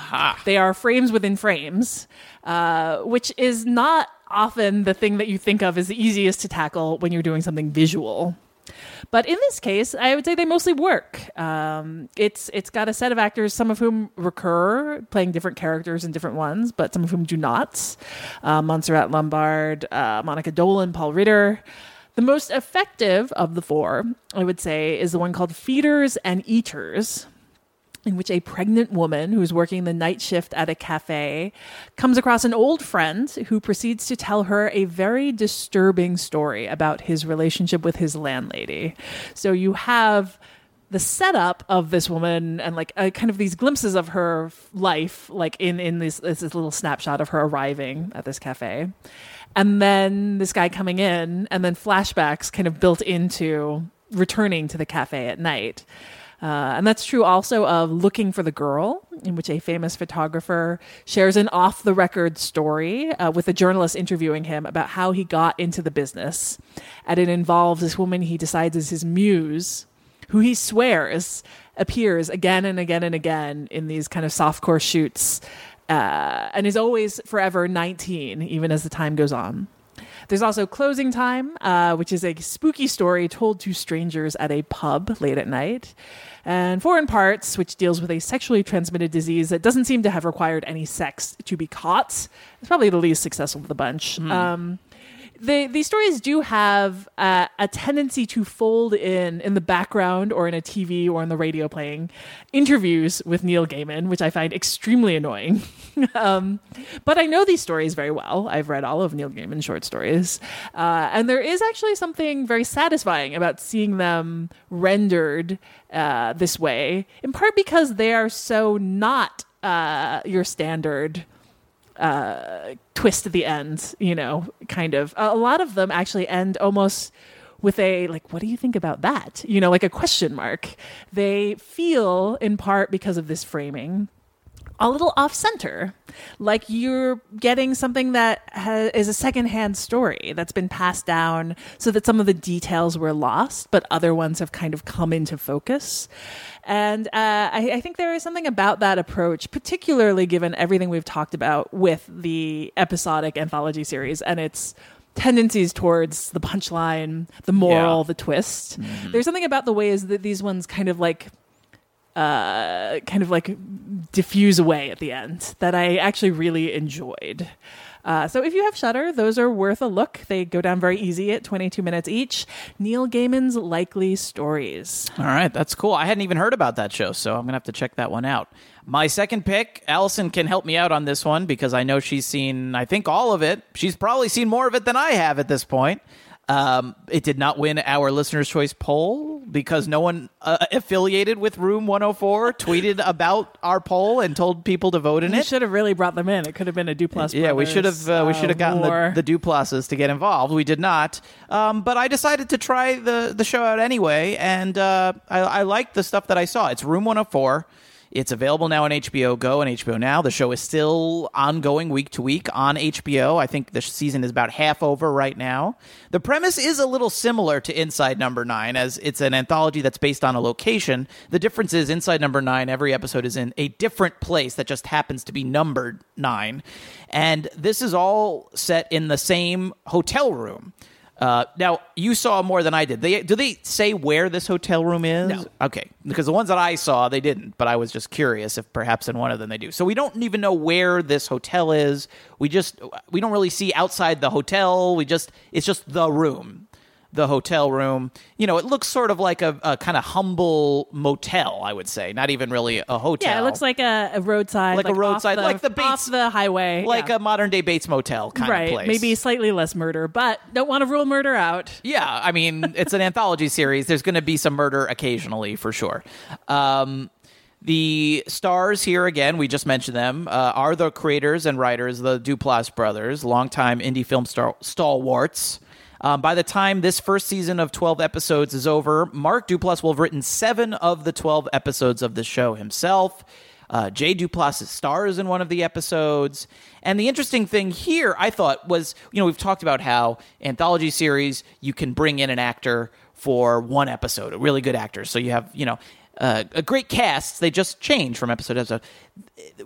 They are frames within frames, uh, which is not often the thing that you think of as the easiest to tackle when you're doing something visual. But in this case, I would say they mostly work. Um, it's it's got a set of actors, some of whom recur, playing different characters in different ones, but some of whom do not. Uh, Montserrat Lombard, uh, Monica Dolan, Paul Ritter. The most effective of the four, I would say, is the one called Feeders and Eaters in which a pregnant woman who's working the night shift at a cafe comes across an old friend who proceeds to tell her a very disturbing story about his relationship with his landlady. So you have the setup of this woman and like kind of these glimpses of her life like in in this this little snapshot of her arriving at this cafe and then this guy coming in and then flashbacks kind of built into returning to the cafe at night uh, and that's true also of Looking for the Girl, in which a famous photographer shares an off the record story uh, with a journalist interviewing him about how he got into the business. And it involves this woman he decides is his muse, who he swears appears again and again and again in these kind of softcore shoots uh, and is always forever 19, even as the time goes on. There's also Closing Time, uh, which is a spooky story told to strangers at a pub late at night. And Foreign Parts, which deals with a sexually transmitted disease that doesn't seem to have required any sex to be caught. It's probably the least successful of the bunch. Um, the, these stories do have uh, a tendency to fold in in the background or in a TV or in the radio playing interviews with Neil Gaiman, which I find extremely annoying. um, but I know these stories very well. I've read all of Neil Gaiman's short stories, uh, and there is actually something very satisfying about seeing them rendered uh, this way. In part because they are so not uh, your standard uh, twist at the end, you know, kind of. A lot of them actually end almost with a like what do you think about that? You know like a question mark. They feel in part because of this framing a little off center like you're getting something that ha- is a secondhand story that's been passed down so that some of the details were lost but other ones have kind of come into focus and uh, I, I think there is something about that approach, particularly given everything we've talked about with the episodic anthology series and its tendencies towards the punchline, the moral, Yeah. the twist. There's something about the ways that these ones kind of like uh kind of like diffuse away at the end that I actually really enjoyed. Uh, so if you have Shudder, those are worth a look. They go down very easy at 22 minutes each. Neil Gaiman's Likely Stories. All right, that's cool. I hadn't even heard about that show, so I'm gonna have to check that one out. My second pick, Alison can help me out on this one because I know she's seen, I think, all of it. She's probably seen more of it than I have at this point. Um, it did not win our listeners' choice poll because no one uh, affiliated with Room 104 tweeted about our poll and told people to vote in You it. should have really brought them in. It could have been a Duplass. Yeah, we should have uh, we should have gotten war. the, the Duplasses to get involved. We did not, um, but I decided to try the the show out anyway, and uh, I, I liked the stuff that I saw. It's Room 104. It's available now on HBO Go and HBO Now. The show is still ongoing week to week on HBO. I think the season is about half over right now. The premise is a little similar to Inside Number Nine, as it's an anthology that's based on a location. The difference is Inside Number Nine, every episode is in a different place that just happens to be numbered nine. And this is all set in the same hotel room. Uh, now you saw more than I did. They do they say where this hotel room is? No. Okay, because the ones that I saw they didn't, but I was just curious if perhaps in one of them they do. So we don't even know where this hotel is. We just we don't really see outside the hotel. We just it's just the room, the hotel room. You know, it looks sort of like a, a kind of humble motel. I would say, not even really a hotel. Yeah, it looks like a, a roadside, Like a off roadside- the, like the Bates- off the highway, like yeah. a modern day Bates Motel kind right. of place. Maybe slightly less murder, but don't want to rule murder out. Yeah, I mean, it's an anthology series. There's going to be some murder occasionally, for sure. Um, the stars here again, we just mentioned them, uh, are the creators and writers, the Duplass brothers, longtime indie film star- stalwarts. Um, by the time this first season of 12 episodes is over, Mark Duplass will have written seven of the 12 episodes of the show himself. Uh, Jay Duplass stars in one of the episodes. And the interesting thing here, I thought, was you know, we've talked about how anthology series, you can bring in an actor for one episode, a really good actor. So you have, you know, uh, a great cast. They just change from episode to episode.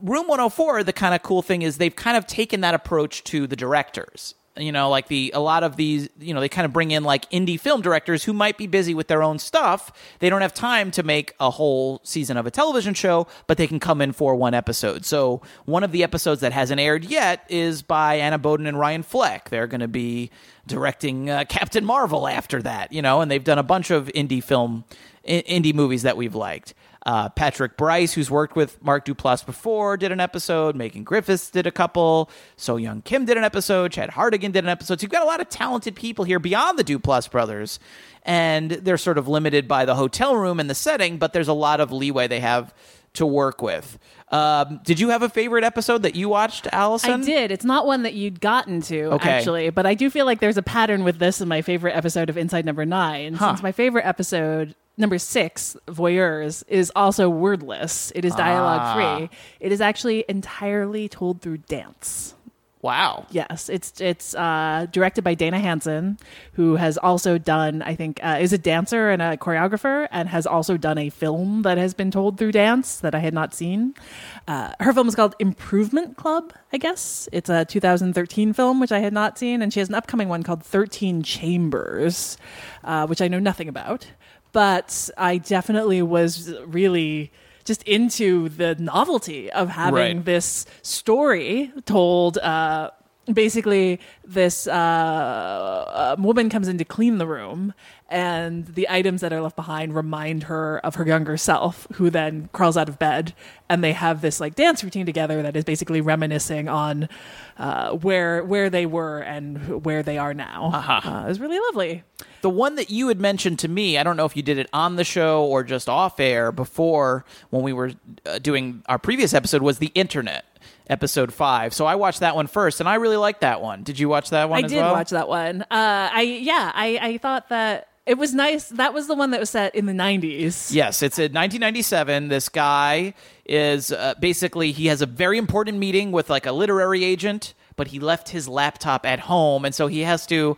Room 104, the kind of cool thing is they've kind of taken that approach to the directors. You know, like the a lot of these, you know, they kind of bring in like indie film directors who might be busy with their own stuff. They don't have time to make a whole season of a television show, but they can come in for one episode. So one of the episodes that hasn't aired yet is by Anna Boden and Ryan Fleck. They're going to be directing uh, Captain Marvel after that, you know, and they've done a bunch of indie film indie movies that we've liked. Uh, Patrick Brice, who's worked with Mark Duplass before, did an episode. Megan Griffiths did a couple. So Yong Kim did an episode. Chad Hartigan did an episode. So you've got a lot of talented people here beyond the Duplass brothers, and they're sort of limited by the hotel room and the setting, but there's a lot of leeway they have to work with. Um, did you have a favorite episode that you watched, Alison? I did. It's not one that you'd gotten to, Okay. actually, but I do feel like there's a pattern with this in my favorite episode of Inside Number Nine. Huh. Since my favorite episode, number six, Voyeurs, is also wordless, it is dialogue Ah. free. It is actually entirely told through dance. Wow. Yes, it's it's uh, directed by Dayna Hanson, who has also done, I think, uh, is a dancer and a choreographer, and has also done a film that has been told through dance that I had not seen. Uh, her film is called Improvement Club, I guess. It's a 2013 film which I had not seen, and she has an upcoming one called 13 Chambers, uh, which I know nothing about. But I definitely was really just into the novelty of having Right. this story told. Uh, basically, this uh, uh, woman comes in to clean the room, and the items that are left behind remind her of her younger self, who then crawls out of bed, and they have this like dance routine together that is basically reminiscing on uh, where where they were and where they are now. Uh, it was really lovely. The one that you had mentioned to me, I don't know if you did it on the show or just off air before when we were uh, doing our previous episode, was the internet. Episode five. So I watched that one first, and I really liked that one. Did you watch that one? I as did well? watch that one. Uh, I yeah, I I thought that it was nice. That was the one that was set in the nineties. Yes, it's in 1997. This guy is uh, basically he has a very important meeting with like a literary agent, but he left his laptop at home, and so he has to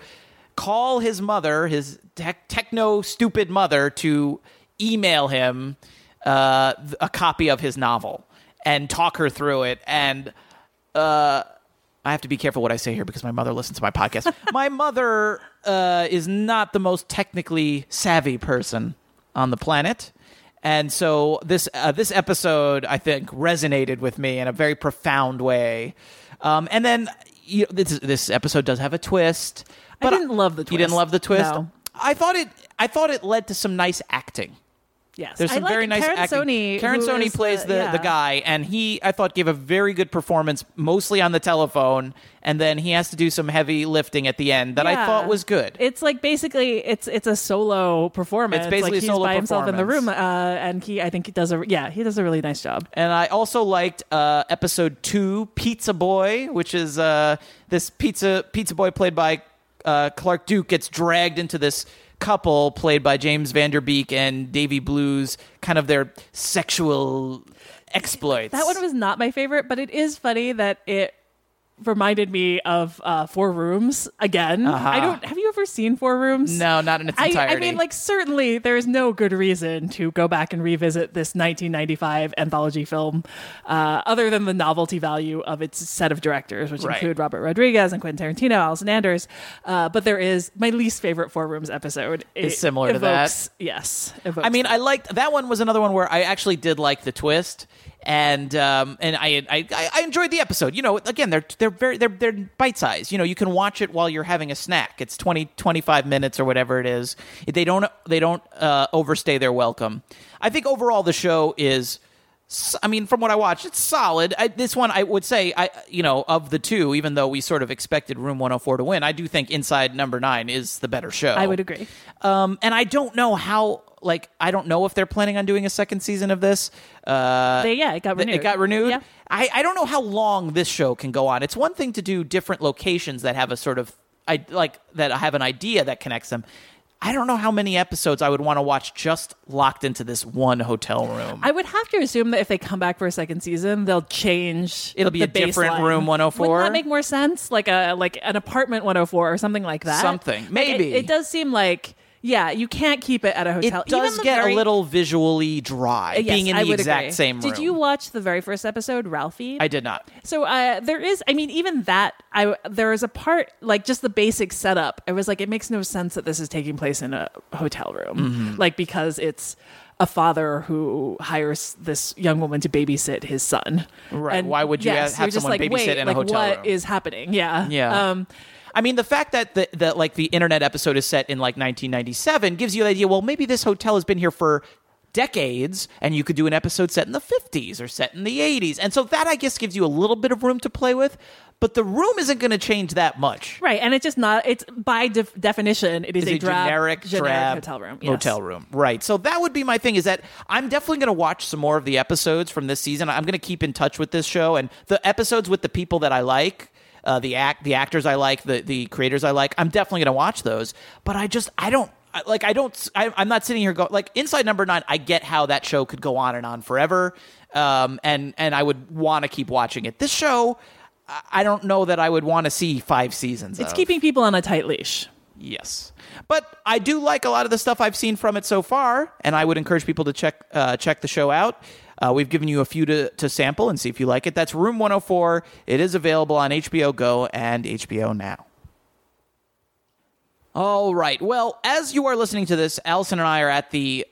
call his mother, his tech techno stupid mother, to email him uh, a copy of his novel and talk her through it. And uh, I have to be careful what I say here because my mother listens to my podcast. my mother uh, is not the most technically savvy person on the planet. And so this uh, this episode, I think, resonated with me in a very profound way. Um, and then you know, this this episode does have a twist. I didn't love the twist. You didn't love the twist. No. I thought it. I thought it led to some nice acting. Yes, There's I some like very nice Karan acting. Soni, Karan Soni plays the, yeah. the guy, and he I thought gave a very good performance, mostly on the telephone, and then he has to do some heavy lifting at the end that I thought was good. It's like basically it's it's a solo performance. It's basically like a he's by himself in the room, uh, and he I think he does a yeah he does a really nice job. And I also liked uh, episode two, Pizza Boy, which is uh, this pizza pizza boy played by uh, Clark Duke gets dragged into this couple played by James Van Der Beek and Davy Blues, kind of their sexual exploits. That one was not my favorite, but it is funny that it reminded me of uh, Four Rooms again. Uh-huh. I don't. Have you ever seen Four Rooms? no, not in its entirety. I mean, like, certainly there is no good reason to go back and revisit this 1995 anthology film, uh, other than the novelty value of its set of directors, which Right. include Robert Rodriguez and Quentin Tarantino, Allison Anders. Uh, but there is my least favorite Four Rooms episode. Is similar to that? Yes. I mean, that. I liked that one. Was another one where I actually did like the twist, and um, and I, I I enjoyed the episode. You know, again, they're they're very they're they're bite sized. You know, you can watch it while you're having a snack. It's 20, 25 minutes or whatever it is. They don't they don't uh, overstay their welcome. I think overall the show is. I mean, from what I watched, it's solid. I, this one, I would say, I you know, of the two, even though we sort of expected Room 104 to win, I do think Inside Number Nine is the better show. I would agree. Um, and I don't know how. Like, I don't know if they're planning on doing a second season of this. Uh, They, yeah, it got renewed. It got renewed. Yeah. I, I don't know how long this show can go on. It's one thing to do different locations that have a sort of I like that I have an idea that connects them. I don't know how many episodes I would want to watch just locked into this one hotel room. I would have to assume that if they come back for a second season, they'll change. It'll be the a different room 104? Wouldn't that make more sense? Like a like an apartment 104 or something like that. Something. Like, Maybe. it, it does seem like yeah, you can't keep it at a hotel. it does get very- a little visually dry, Uh, yes, being in I the exact agree. same room. Did you watch the very first episode, Ralphie? I did not. So uh, there is, I mean, even that, I there is a part like just the basic setup. It was like it makes no sense that this is taking place in a hotel room, Mm-hmm. like because it's a father who hires this young woman to babysit his son. Right. And Why would you yes, have someone like, babysit wait, in a like, hotel What room? is happening? Yeah. Yeah. Um, I mean, the fact that the, that like the internet episode is set in like 1997 gives you the idea. Well, maybe this hotel has been here for decades, and you could do an episode set in the 50s or set in the 80s, and so that I guess gives you a little bit of room to play with. But the room isn't going to change that much. right, and it's just not. It's by def- definition, it is It's a, a drab, generic, drab hotel room. Yes. Hotel room, right? So that would be my thing. Is that I'm definitely going to watch some more of the episodes from this season. I'm going to keep in touch with this show and the episodes with the people that I like. Uh, the act, the actors I like, the the creators I like. I'm definitely going to watch those. But I just, I don't I- like. I don't. I, I'm not sitting here going like Inside Number Nine. I get how that show could go on and on forever, um, and and I would want to keep watching it. This show, I- I don't know that I would want to see five seasons. It's of. keeping people on a tight leash. Yes, but I do like a lot of the stuff I've seen from it so far, and I would encourage people to check uh, check the show out. Uh, we've given you a few to, to sample and see if you like it. That's Room 104. It is available on HBO Go and HBO Now. All right. Well, as you are listening to this, Alison and I are at the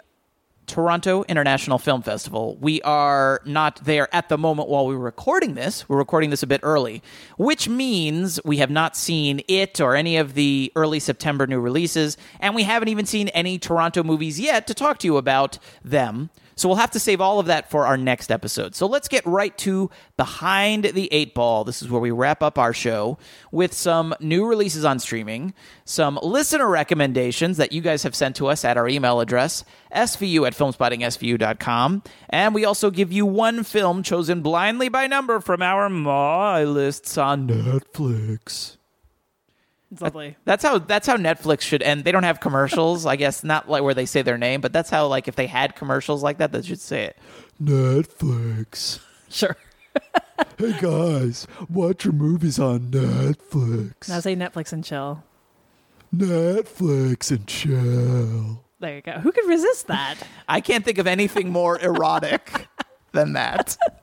Toronto International Film Festival. We are not there at the moment while we're recording this. We're recording this a bit early, which means we have not seen it or any of the early September new releases, and we haven't even seen any Toronto movies yet to talk to you about them. So we'll have to save all of that for our next episode. So let's get right to Behind the Eight Ball. This is where we wrap up our show with some new releases on streaming, some listener recommendations that you guys have sent to us at our email address, svu at filmspottingsvu.com. And we also give you one film chosen blindly by number from our My lists on Netflix. It's lovely. That's how that's how Netflix should end. They don't have commercials, I guess, not like where they say their name, but that's how like if they had commercials like that, they should say it. Netflix. Sure. Hey guys, watch your movies on Netflix. Now say Netflix and chill. Netflix and chill. There you go. Who could resist that? I can't think of anything more erotic than that.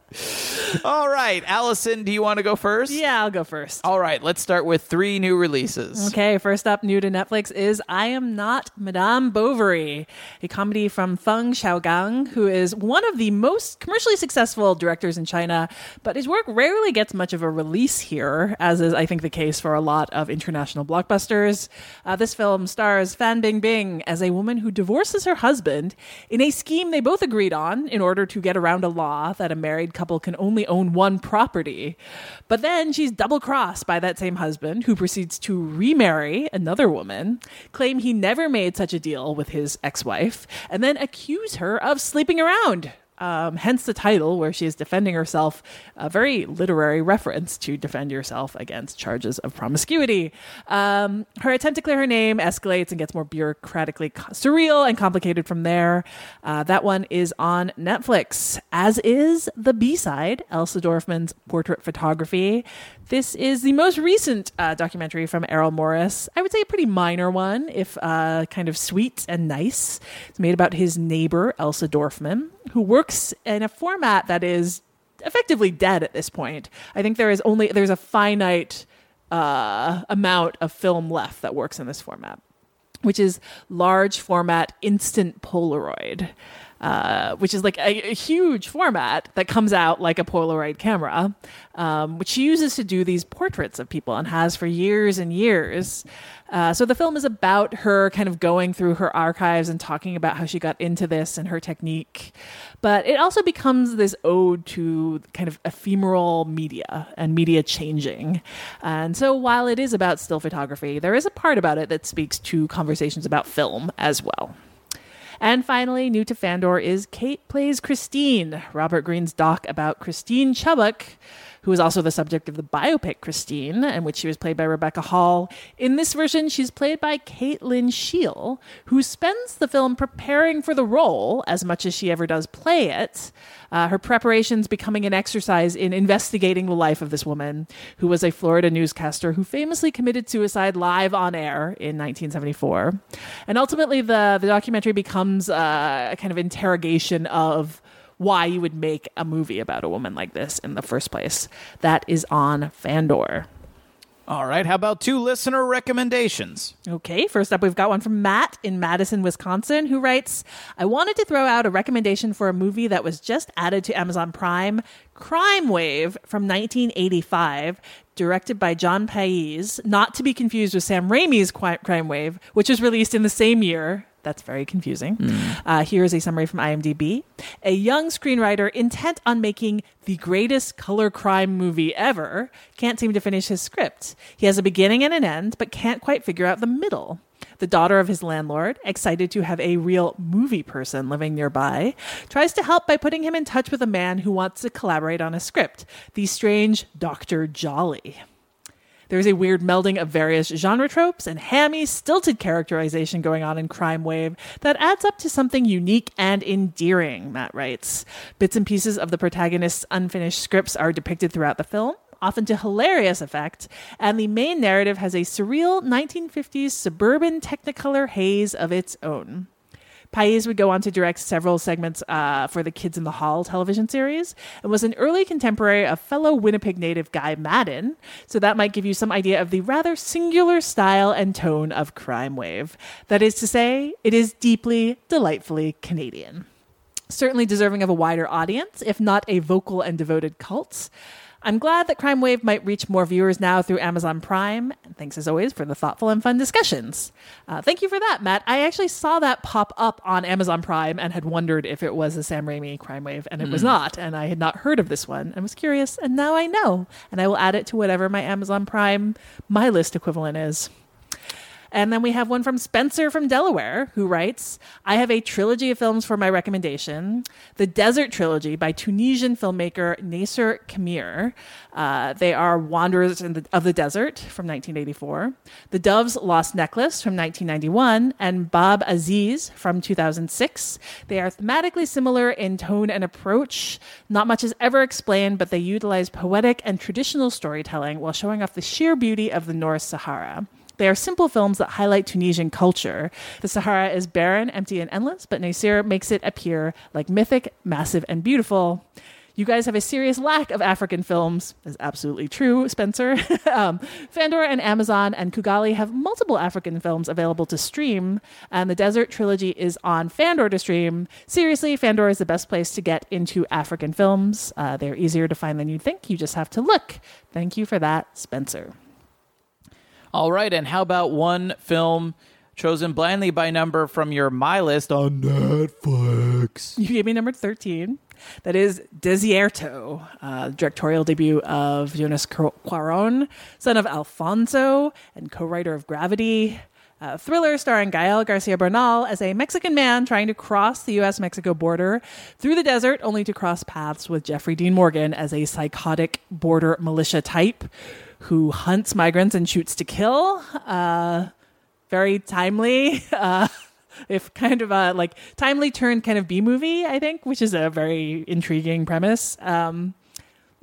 All right, Alison, do you want to go first? Yeah, I'll go first. All right, let's start with three new releases. Okay, first up, new to Netflix is I Am Not Madame Bovary, a comedy from Feng Xiaogang, who is one of the most commercially successful directors in China, but his work rarely gets much of a release here, as is, I think, the case for a lot of international blockbusters. Uh, this film stars Fan Bingbing as a woman who divorces her husband in a scheme they both agreed on in order to get around a law that a married couple can only own one property. But then she's double crossed by that same husband who proceeds to remarry another woman, claim he never made such a deal with his ex wife, and then accuse her of sleeping around. Um, hence the title, where she is defending herself, a very literary reference to defend yourself against charges of promiscuity. Um, her attempt to clear her name escalates and gets more bureaucratically surreal and complicated from there. Uh, that one is on Netflix, as is the B side, Elsa Dorfman's portrait photography. This is the most recent uh, documentary from Errol Morris. I would say a pretty minor one, if uh, kind of sweet and nice. It's made about his neighbor, Elsa Dorfman, who works in a format that is effectively dead at this point. I think there is only there's a finite uh, amount of film left that works in this format, which is large format instant Polaroid. Uh, which is like a, a, huge format that comes out like a Polaroid camera, um, which she uses to do these portraits of people and has for years and years. Uh, so the film is about her kind of going through her archives and talking about how she got into this and her technique. But it also becomes this ode to kind of ephemeral media and media changing. And so while it is about still photography, there is a part about it that speaks to conversations about film as well. And finally, new to Fandor is Kate Plays Christine, Robert Greene's doc about Christine Chubbuck, who is also the subject of the biopic Christine, in which she was played by Rebecca Hall. In this version, she's played by Kate Lyn Sheil, who spends the film preparing for the role as much as she ever does play it. Uh, her preparations becoming an exercise in investigating the life of this woman, who was a Florida newscaster who famously committed suicide live on air in 1974. And ultimately, the, the documentary becomes uh, a kind of interrogation of why you would make a movie about a woman like this in the first place. That is on Fandor. All right, how about two listener recommendations? Okay, first up, we've got one from Matt in Madison, Wisconsin, who writes I wanted to throw out a recommendation for a movie that was just added to Amazon Prime Crime Wave from 1985, directed by John Paizs, not to be confused with Sam Raimi's Crime Wave, which was released in the same year. That's very confusing. Mm. Uh, here is a summary from IMDb. A young screenwriter intent on making the greatest color crime movie ever can't seem to finish his script. He has a beginning and an end, but can't quite figure out the middle. The daughter of his landlord, excited to have a real movie person living nearby, tries to help by putting him in touch with a man who wants to collaborate on a script, the strange Dr. Jolly. There's a weird melding of various genre tropes and hammy, stilted characterization going on in Crime Wave that adds up to something unique and endearing, Matt writes. Bits and pieces of the protagonist's unfinished scripts are depicted throughout the film, often to hilarious effect, and the main narrative has a surreal 1950s suburban technicolor haze of its own. Paizs would go on to direct several segments uh, for the Kids in the Hall television series and was an early contemporary of fellow Winnipeg native Guy Maddin. So that might give you some idea of the rather singular style and tone of Crime Wave. That is to say, it is deeply, delightfully Canadian. Certainly deserving of a wider audience, if not a vocal and devoted cult. I'm glad that Crime Wave might reach more viewers now through Amazon Prime. And thanks as always for the thoughtful and fun discussions. Uh, thank you for that, Matt. I actually saw that pop up on Amazon Prime and had wondered if it was a Sam Raimi Crime Wave, and it mm. was not. And I had not heard of this one and was curious, and now I know. And I will add it to whatever my Amazon Prime my list equivalent is. And then we have one from Spencer from Delaware who writes I have a trilogy of films for my recommendation The Desert Trilogy by Tunisian filmmaker Nacer Khemir. Uh, they are Wanderers the, of the Desert from 1984, The Dove's Lost Necklace from 1991, and Bab'Aziz from 2006. They are thematically similar in tone and approach. Not much is ever explained, but they utilize poetic and traditional storytelling while showing off the sheer beauty of the North Sahara. They are simple films that highlight Tunisian culture. The Sahara is barren, empty, and endless, but Nacer makes it appear like mythic, massive, and beautiful. You guys have a serious lack of African films. Is absolutely true, Spencer. um, Fandor and Amazon and Kugali have multiple African films available to stream, and the Desert Trilogy is on Fandor to stream. Seriously, Fandor is the best place to get into African films. Uh, they're easier to find than you'd think. You just have to look. Thank you for that, Spencer. All right, and how about one film chosen blindly by number from your My List on Netflix? You gave me number 13. That is Desierto, uh, directorial debut of Jonas Cuaron, son of Alfonso and co-writer of Gravity. Thriller starring Gael Garcia Bernal as a Mexican man trying to cross the U.S. Mexico border through the desert, only to cross paths with Jeffrey Dean Morgan as a psychotic border militia type who hunts migrants and shoots to kill. Uh, very timely. Uh, if kind of a like timely turned kind of B movie, I think, which is a very intriguing premise. Um,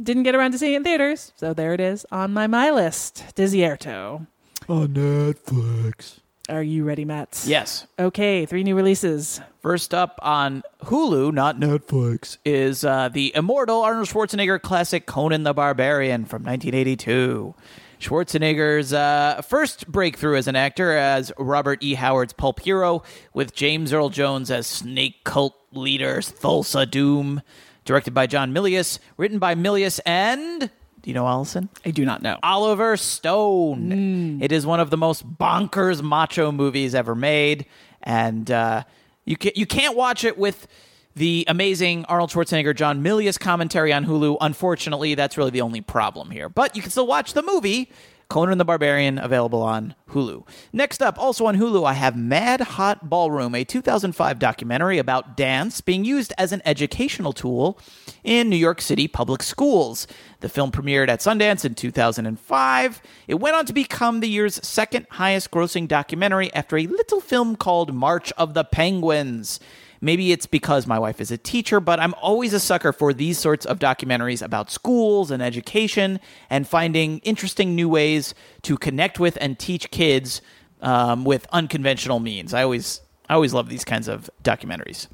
didn't get around to seeing it in theaters, so there it is on my my list. Desierto. On Netflix. Are you ready, Matt? Yes. Okay, three new releases. First up on Hulu, not Netflix, is uh, the immortal Arnold Schwarzenegger classic Conan the Barbarian from 1982. Schwarzenegger's uh, first breakthrough as an actor as Robert E. Howard's pulp hero, with James Earl Jones as snake cult leader Thulsa Doom. Directed by John Milius, written by Milius and. Do you know Alison? I do not know. Oliver Stone. It is one of the most bonkers macho movies ever made, and uh, you can, you can't watch it with the amazing Arnold Schwarzenegger John Milius commentary on Hulu. Unfortunately, that's really the only problem here. But you can still watch the movie. Conan the Barbarian available on Hulu. Next up, also on Hulu, I have Mad Hot Ballroom, a 2005 documentary about dance being used as an educational tool in New York City public schools. The film premiered at Sundance in 2005. It went on to become the year's second highest grossing documentary after a little film called March of the Penguins. Maybe it's because my wife is a teacher, but I'm always a sucker for these sorts of documentaries about schools and education and finding interesting new ways to connect with and teach kids um, with unconventional means. I always, I always love these kinds of documentaries.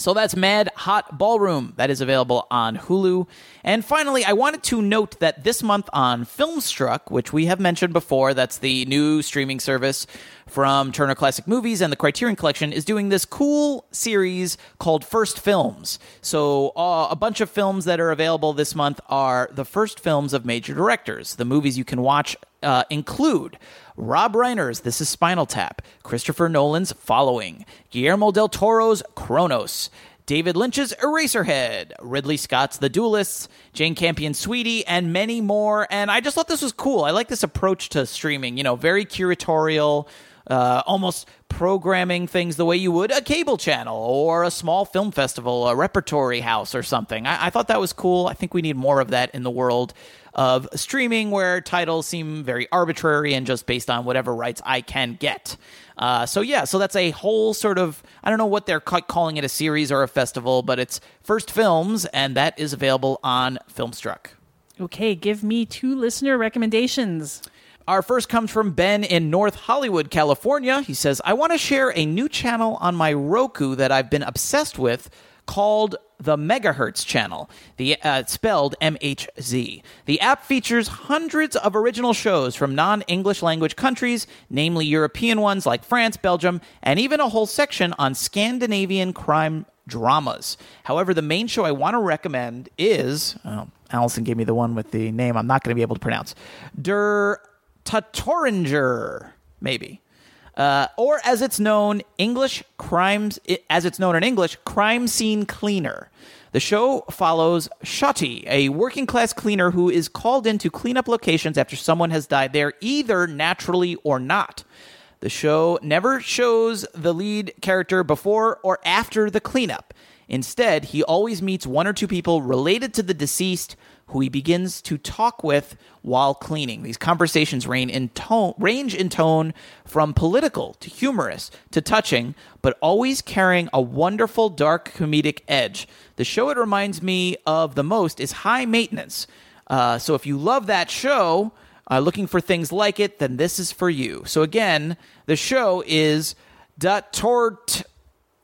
So that's Mad Hot Ballroom. That is available on Hulu. And finally, I wanted to note that this month on Filmstruck, which we have mentioned before, that's the new streaming service from Turner Classic Movies and the Criterion Collection, is doing this cool series called First Films. So uh, a bunch of films that are available this month are the first films of major directors. The movies you can watch uh, include Rob Reiner's This is Spinal Tap, Christopher Nolan's Following, Guillermo del Toro's Cronos, David Lynch's Eraserhead, Ridley Scott's The Duelists, Jane Campion's Sweetie, and many more. And I just thought this was cool. I like this approach to streaming, you know, very curatorial, uh, almost programming things the way you would a cable channel or a small film festival, a repertory house or something. I, I thought that was cool. I think we need more of that in the world of streaming where titles seem very arbitrary and just based on whatever rights I can get. Uh, so yeah, so that's a whole sort of I don't know what they're ca- calling it a series or a festival, but it's first films, and that is available on Filmstruck. Okay, give me two listener recommendations. Our first comes from Ben in North Hollywood, California. He says, I want to share a new channel on my Roku that I've been obsessed with called the Megahertz channel, the uh, spelled MHZ. The app features hundreds of original shows from non-English language countries, namely European ones like France, Belgium, and even a whole section on Scandinavian crime dramas. However, the main show I want to recommend is oh, Alison gave me the one with the name I'm not going to be able to pronounce. Der Tatoringer, maybe. Uh, or as it's known, English crimes, as it's known in English, crime scene cleaner. The show follows Schotty, a working class cleaner who is called in to clean up locations after someone has died there, either naturally or not. The show never shows the lead character before or after the cleanup. Instead, he always meets one or two people related to the deceased who he begins to talk with while cleaning. These conversations range in tone, range in tone from political to humorous to touching, but always carrying a wonderful dark comedic edge. The show it reminds me of the most is High Maintenance. Uh, so if you love that show, uh, looking for things like it, then this is for you. So again, the show is Da Tort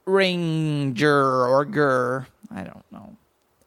Ranger or Gur. I don't know.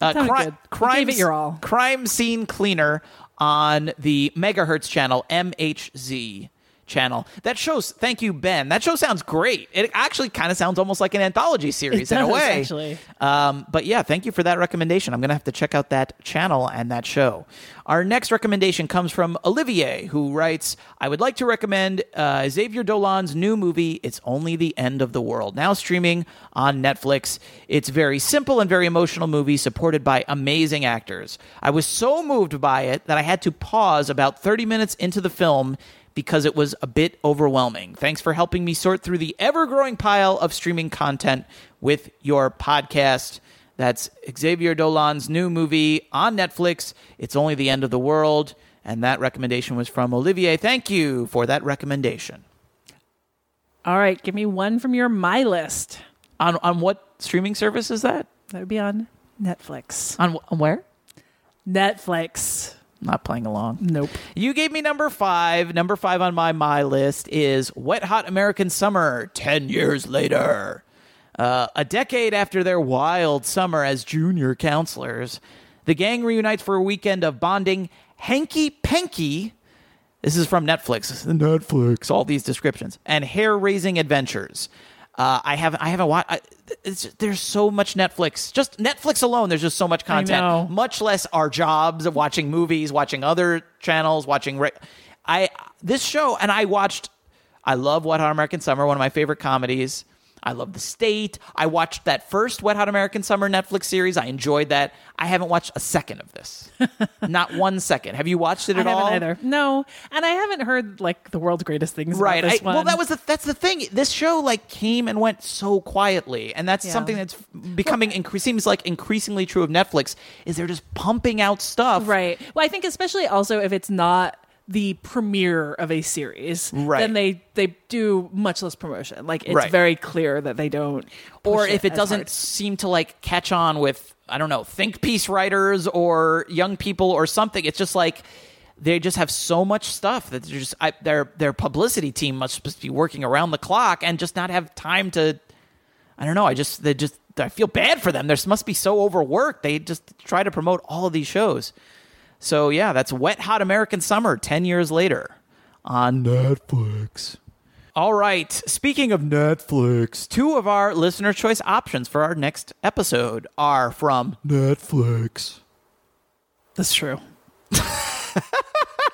Uh, cri- good. You crime, gave it your all. Crime Scene Cleaner on the Megahertz channel, MHZ channel. That shows, thank you, Ben. That show sounds great. It actually kind of sounds almost like an anthology series It in a way. actually. Um, but yeah, thank you for that recommendation. I'm going to have to check out that channel and that show. Our next recommendation comes from Olivier, who writes I would like to recommend uh, Xavier Dolan's new movie, It's Only the End of the World, now streaming on Netflix. It's very simple and very emotional movie supported by amazing actors. I was so moved by it that I had to pause about 30 minutes into the film because it was a bit overwhelming. Thanks for helping me sort through the ever growing pile of streaming content with your podcast. That's Xavier Dolan's new movie on Netflix. It's only the end of the world. And that recommendation was from Olivier. Thank you for that recommendation. All right, give me one from your my list. On on what streaming service is that? That would be on Netflix. On, on where? Netflix. Not playing along. Nope. You gave me number five. Number five on my my list is Wet Hot American Summer. Ten years later, uh, a decade after their wild summer as junior counselors, the gang reunites for a weekend of bonding, hanky panky. This is from Netflix. Netflix. All these descriptions and hair raising adventures. Uh, I haven't. I haven't watched. I, it's, there's so much Netflix. Just Netflix alone. There's just so much content. Much less our jobs of watching movies, watching other channels, watching. Ra- I this show and I watched. I love Wet Hot American Summer, one of my favorite comedies. I love The State. I watched that first Wet Hot American Summer Netflix series. I enjoyed that. I haven't watched a second of this. Not one second. Have you watched it I at haven't all? either. No, and I haven't heard like the world's greatest things. about Right. this I, well, that was the, that's the thing. This show like came and went so quietly, and that's Yeah. something that's becoming incre- seems like increasingly true of Netflix. Is they're just pumping out stuff. Right. Well, I think especially also if it's not the premiere of a series, Right. then they they do much less promotion. Like it's Right. very clear that they don't. Or if it as doesn't hard. seem to like catch on with I don't know think piece writers or young people or something. It's just like they just have so much stuff that they're just I, their their publicity team must be working around the clock and just not have time to. I don't know. I just they just I feel bad for them. They must be so overworked. They just try to promote all of these shows. So yeah, that's Wet Hot American Summer 10 years later on Netflix. All right, speaking of Netflix, two of our listener choice options for our next episode are from Netflix. That's true.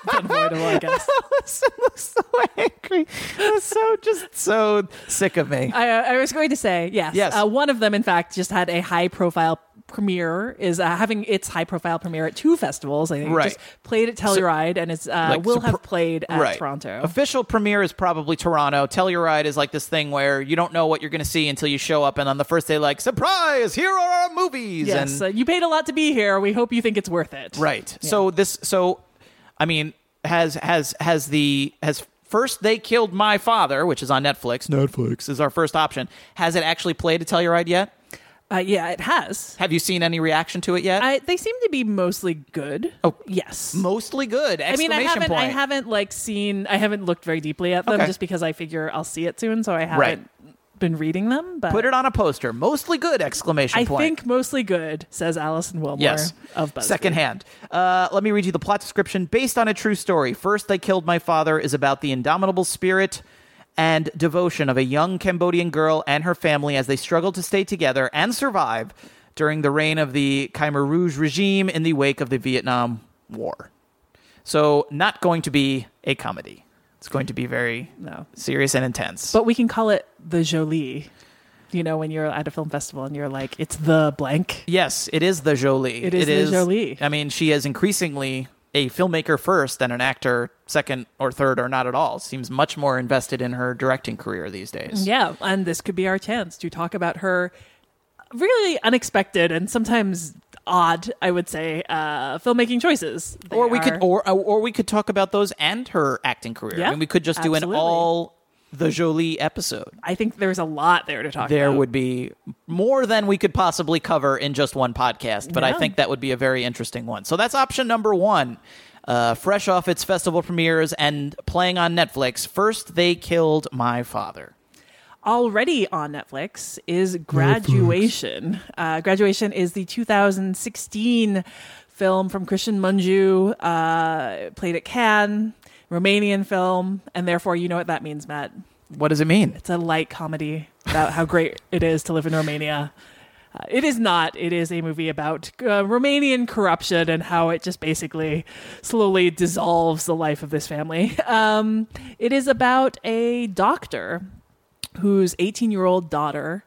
unavoidable, I guess. Listen, looks so angry. I'm so just so sick of me. I, I was going to say yes. Yes. Uh, one of them, in fact, just had a high profile premiere. Is uh, having its high profile premiere at two festivals. I think it Right. just played at Telluride, and it's uh, Like, will so have played at right. Toronto. Official premiere is probably Toronto. Telluride is like this thing where you don't know what you're going to see until you show up, and on the first day, like surprise, here are our movies. yes, and uh, you paid a lot to be here. We hope you think it's worth it. Right. So this so I mean has has has the has first they killed my father, which is on Netflix. Netflix is our first option. Has it actually played at Telluride yet? Uh, yeah, it has. Have you seen any reaction to it yet? I, they seem to be mostly good. Oh, yes. Mostly good. I mean, I Exclamation haven't, I haven't like seen, I haven't looked very deeply at them Okay. just because I figure I'll see it soon, so I haven't Right. been reading them. But Put it on a poster. Mostly good! Exclamation I point. I think mostly good, says Alison Willmore Yes. of BuzzFeed. Secondhand. Uh, let me read you the plot description. Based on a true story, First They Killed My Father is about the indomitable spirit and devotion of a young Cambodian girl and her family as they struggle to stay together and survive during the reign of the Khmer Rouge regime in the wake of the Vietnam War. So, not going to be a comedy. It's going to be very No. serious and intense. But we can call it the Jolie. You know, when you're at a film festival and you're like, it's the blank. Yes, it is the Jolie. It is the Jolie. I mean, she is increasingly a filmmaker first and an actor second or third or not at all. Seems much more invested in her directing career these days. Yeah, and this could be our chance to talk about her really unexpected and sometimes odd, I would say, uh, filmmaking choices. They Or we are- could or or we could talk about those and her acting career. Yeah, I mean, we could just do an all the Jolie episode. I think there's a lot there to talk There about. would be more than we could possibly cover in just one podcast, but I think that would be a very interesting one. So that's option number one. Uh, fresh off its festival premieres and playing on Netflix, first they killed my father. already on Netflix is Graduation. Uh, Graduation is the 2016 film from Cristian Mungiu, uh, played at Cannes, Romanian film, and therefore you know what that means, Matt. What does it mean? It's a light comedy about how great it is to live in Romania. Uh, it is not. It is a movie about uh, Romanian corruption and how it just basically slowly dissolves the life of this family. Um, it is about a doctor whose 18 year old daughter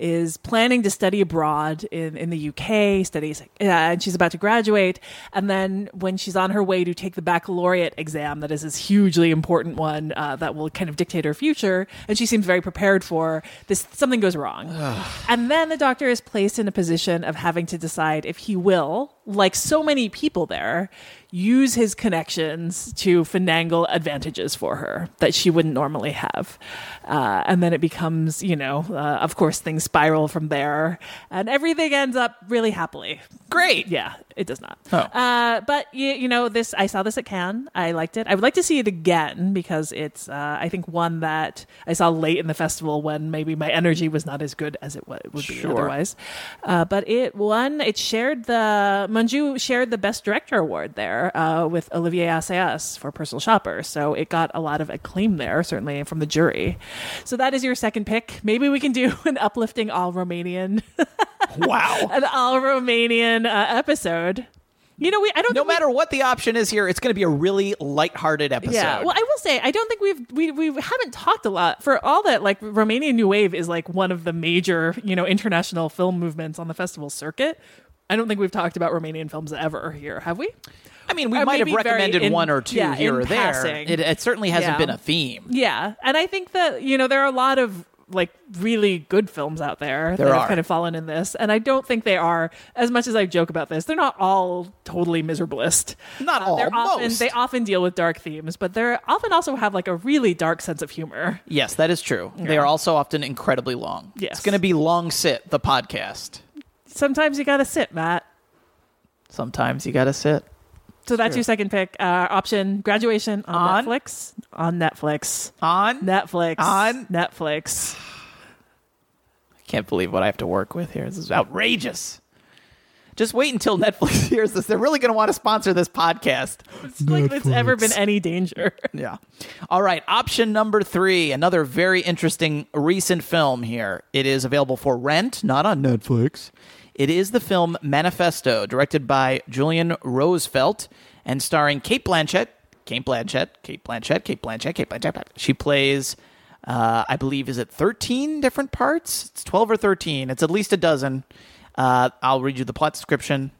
is planning to study abroad in, in the UK, studies, uh, and she's about to graduate. And then when she's on her way to take the baccalaureate exam, that is this hugely important one uh, that will kind of dictate her future, and she seems very prepared for this, something goes wrong. and then the doctor is placed in a position of having to decide if he will, like so many people there, use his connections to finagle advantages for her that she wouldn't normally have. Uh, and then it becomes, you know, uh, of course, things spiral from there, and everything ends up really happily. Great. Yeah, it does not. Oh. Uh, but you, you know, this I saw this at Cannes. I liked it. I would like to see it again because it's, uh, I think, one that I saw late in the festival when maybe my energy was not as good as it would be Sure. otherwise. Uh, but it won. It shared the Mungiu shared the Best Director award there uh, with Olivier Assayas for Personal Shopper. So it got a lot of acclaim there, certainly from the jury. So that is your second pick. Maybe we can do an uplifting all Romanian, Wow. an all Romanian uh, You know, we I don't no think we- matter what the option is here, it's going to be a really lighthearted episode. Yeah, well, I will say I don't think we've we we haven't talked a lot for all that. Like Romanian New Wave is like one of the major you know international film movements on the festival circuit. I don't think we've talked about Romanian films ever here, have we? I mean, we Or might have recommended in- one or two yeah, here or there. It, it certainly hasn't Yeah. been a theme. Yeah, and I think that you know there are a lot of like really good films out there There that are. have kind of fallen in this, and I don't think they are as much as I joke about this. They're not all totally miserablist. Not uh, all, They're often most. they often deal with dark themes, but they often also have like a really dark sense of humor. Yes, that is true. They are also often incredibly long. Yes. It's going to be Long Sit, the podcast. Sometimes you got to sit, Matt. Sometimes you got to sit. So that's your second pick. Uh, option graduation on, On? Netflix. On Netflix. On? Netflix. On? Netflix. I can't believe what I have to work with here. This is outrageous. Just wait until Netflix hears this. They're really going to want to sponsor this podcast. It's like it's ever been any danger. Yeah. All right. Option number three, another very interesting recent film here. It is available for rent, not on Netflix. It is the film Manifesto, directed by Julian Rosefeldt and starring Cate Blanchett. Cate Blanchett, Cate Blanchett, Cate Blanchett, Cate Blanchett. She plays, uh, I believe, is it 13 different parts? It's 12 or 13. It's at least a dozen. Uh, I'll read you the plot description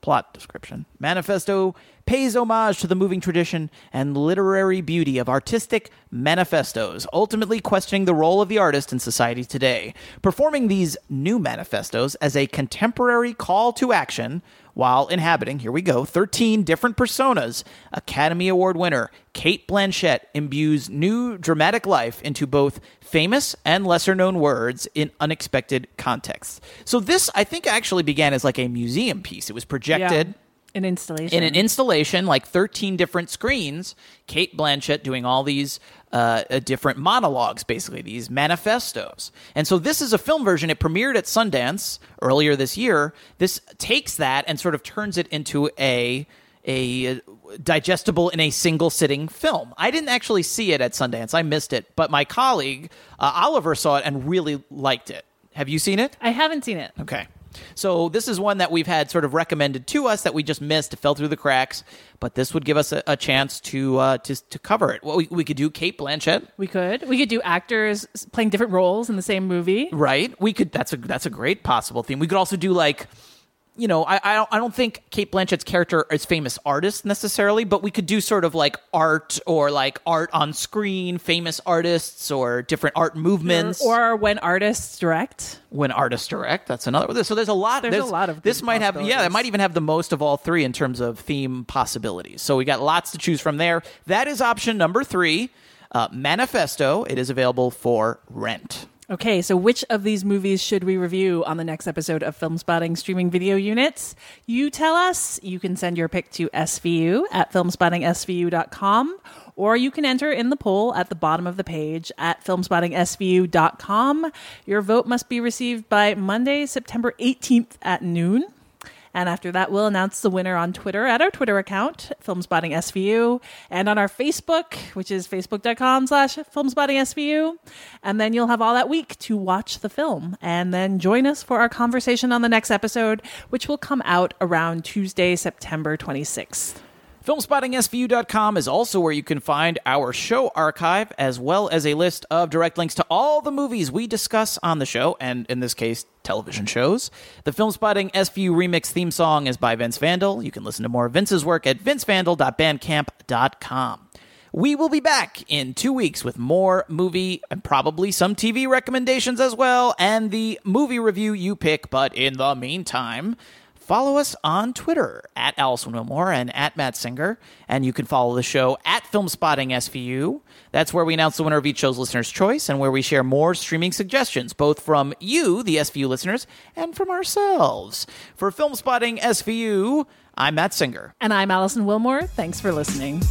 plot description. Manifesto pays homage to the moving tradition and literary beauty of artistic manifestos, ultimately questioning the role of the artist in society today. Performing these new manifestos as a contemporary call to action while inhabiting, here we go, 13 different personas, Academy Award winner Cate Blanchett imbues new dramatic life into both famous and lesser known words in unexpected contexts. So this I think actually began as like a museum piece. It was projected An installation. in an installation, like 13 different screens, Cate Blanchett doing all these uh, uh, different monologues, basically, these manifestos. And so this is a film version. It premiered at Sundance earlier this year. This takes that and sort of turns it into a a uh, digestible in a single sitting film. I didn't actually see it at Sundance. I missed it, but my colleague uh, Oliver saw it and really liked it. Have you seen it? I haven't seen it. Okay. So this is one that we've had sort of recommended to us that we just missed, fell through the cracks. But this would give us a, a chance to uh, to to cover it. Well, we, we could do Cate Blanchett, We could. We could do actors playing different roles in the same movie. right? We could. That's a that's a great possible theme. We could also do like. You know, I I don't, I don't think Cate Blanchett's character is famous artist necessarily, but we could do sort of like art or like art on screen, famous artists or different art movements. Or when artists direct. when artists direct. That's another. So there's a lot. There's a lot of this might have. Yeah, it might even have the most of all three in terms of theme possibilities. So we got lots to choose from there. That is option number three. Uh, Manifesto. It is available for rent. Okay, so which of these movies should we review on the next episode of Filmspotting Streaming Video Units? You tell us. You can send your pick to SVU at filmspottingsvu.com or you can enter in the poll at the bottom of the page at filmspottingsvu.com. Your vote must be received by Monday, September 18th at noon. And after that, we'll announce the winner on Twitter at our Twitter account, FilmspottingSVU, and on our Facebook, which is facebook.com slash FilmspottingSVU. And then you'll have all that week to watch the film and then join us for our conversation on the next episode, which will come out around Tuesday, September 26th. FilmspottingSVU.com is also where you can find our show archive, as well as a list of direct links to all the movies we discuss on the show, and in this case, television shows. The Filmspotting SVU remix theme song is by Vince Vandal. You can listen to more of Vince's work at vincevandal.bandcamp.com. We will be back in two weeks with more movie and probably some TV recommendations as well, and the movie review you pick. But in the meantime, follow us on Twitter at Alison Willmore and at Matt Singer. And you can follow the show at Filmspotting SVU. That's where we announce the winner of each show's listener's choice and where we share more streaming suggestions, both from you, the SVU listeners, and from ourselves. For Filmspotting SVU, I'm Matt Singer. And I'm Alison Willmore. Thanks for listening.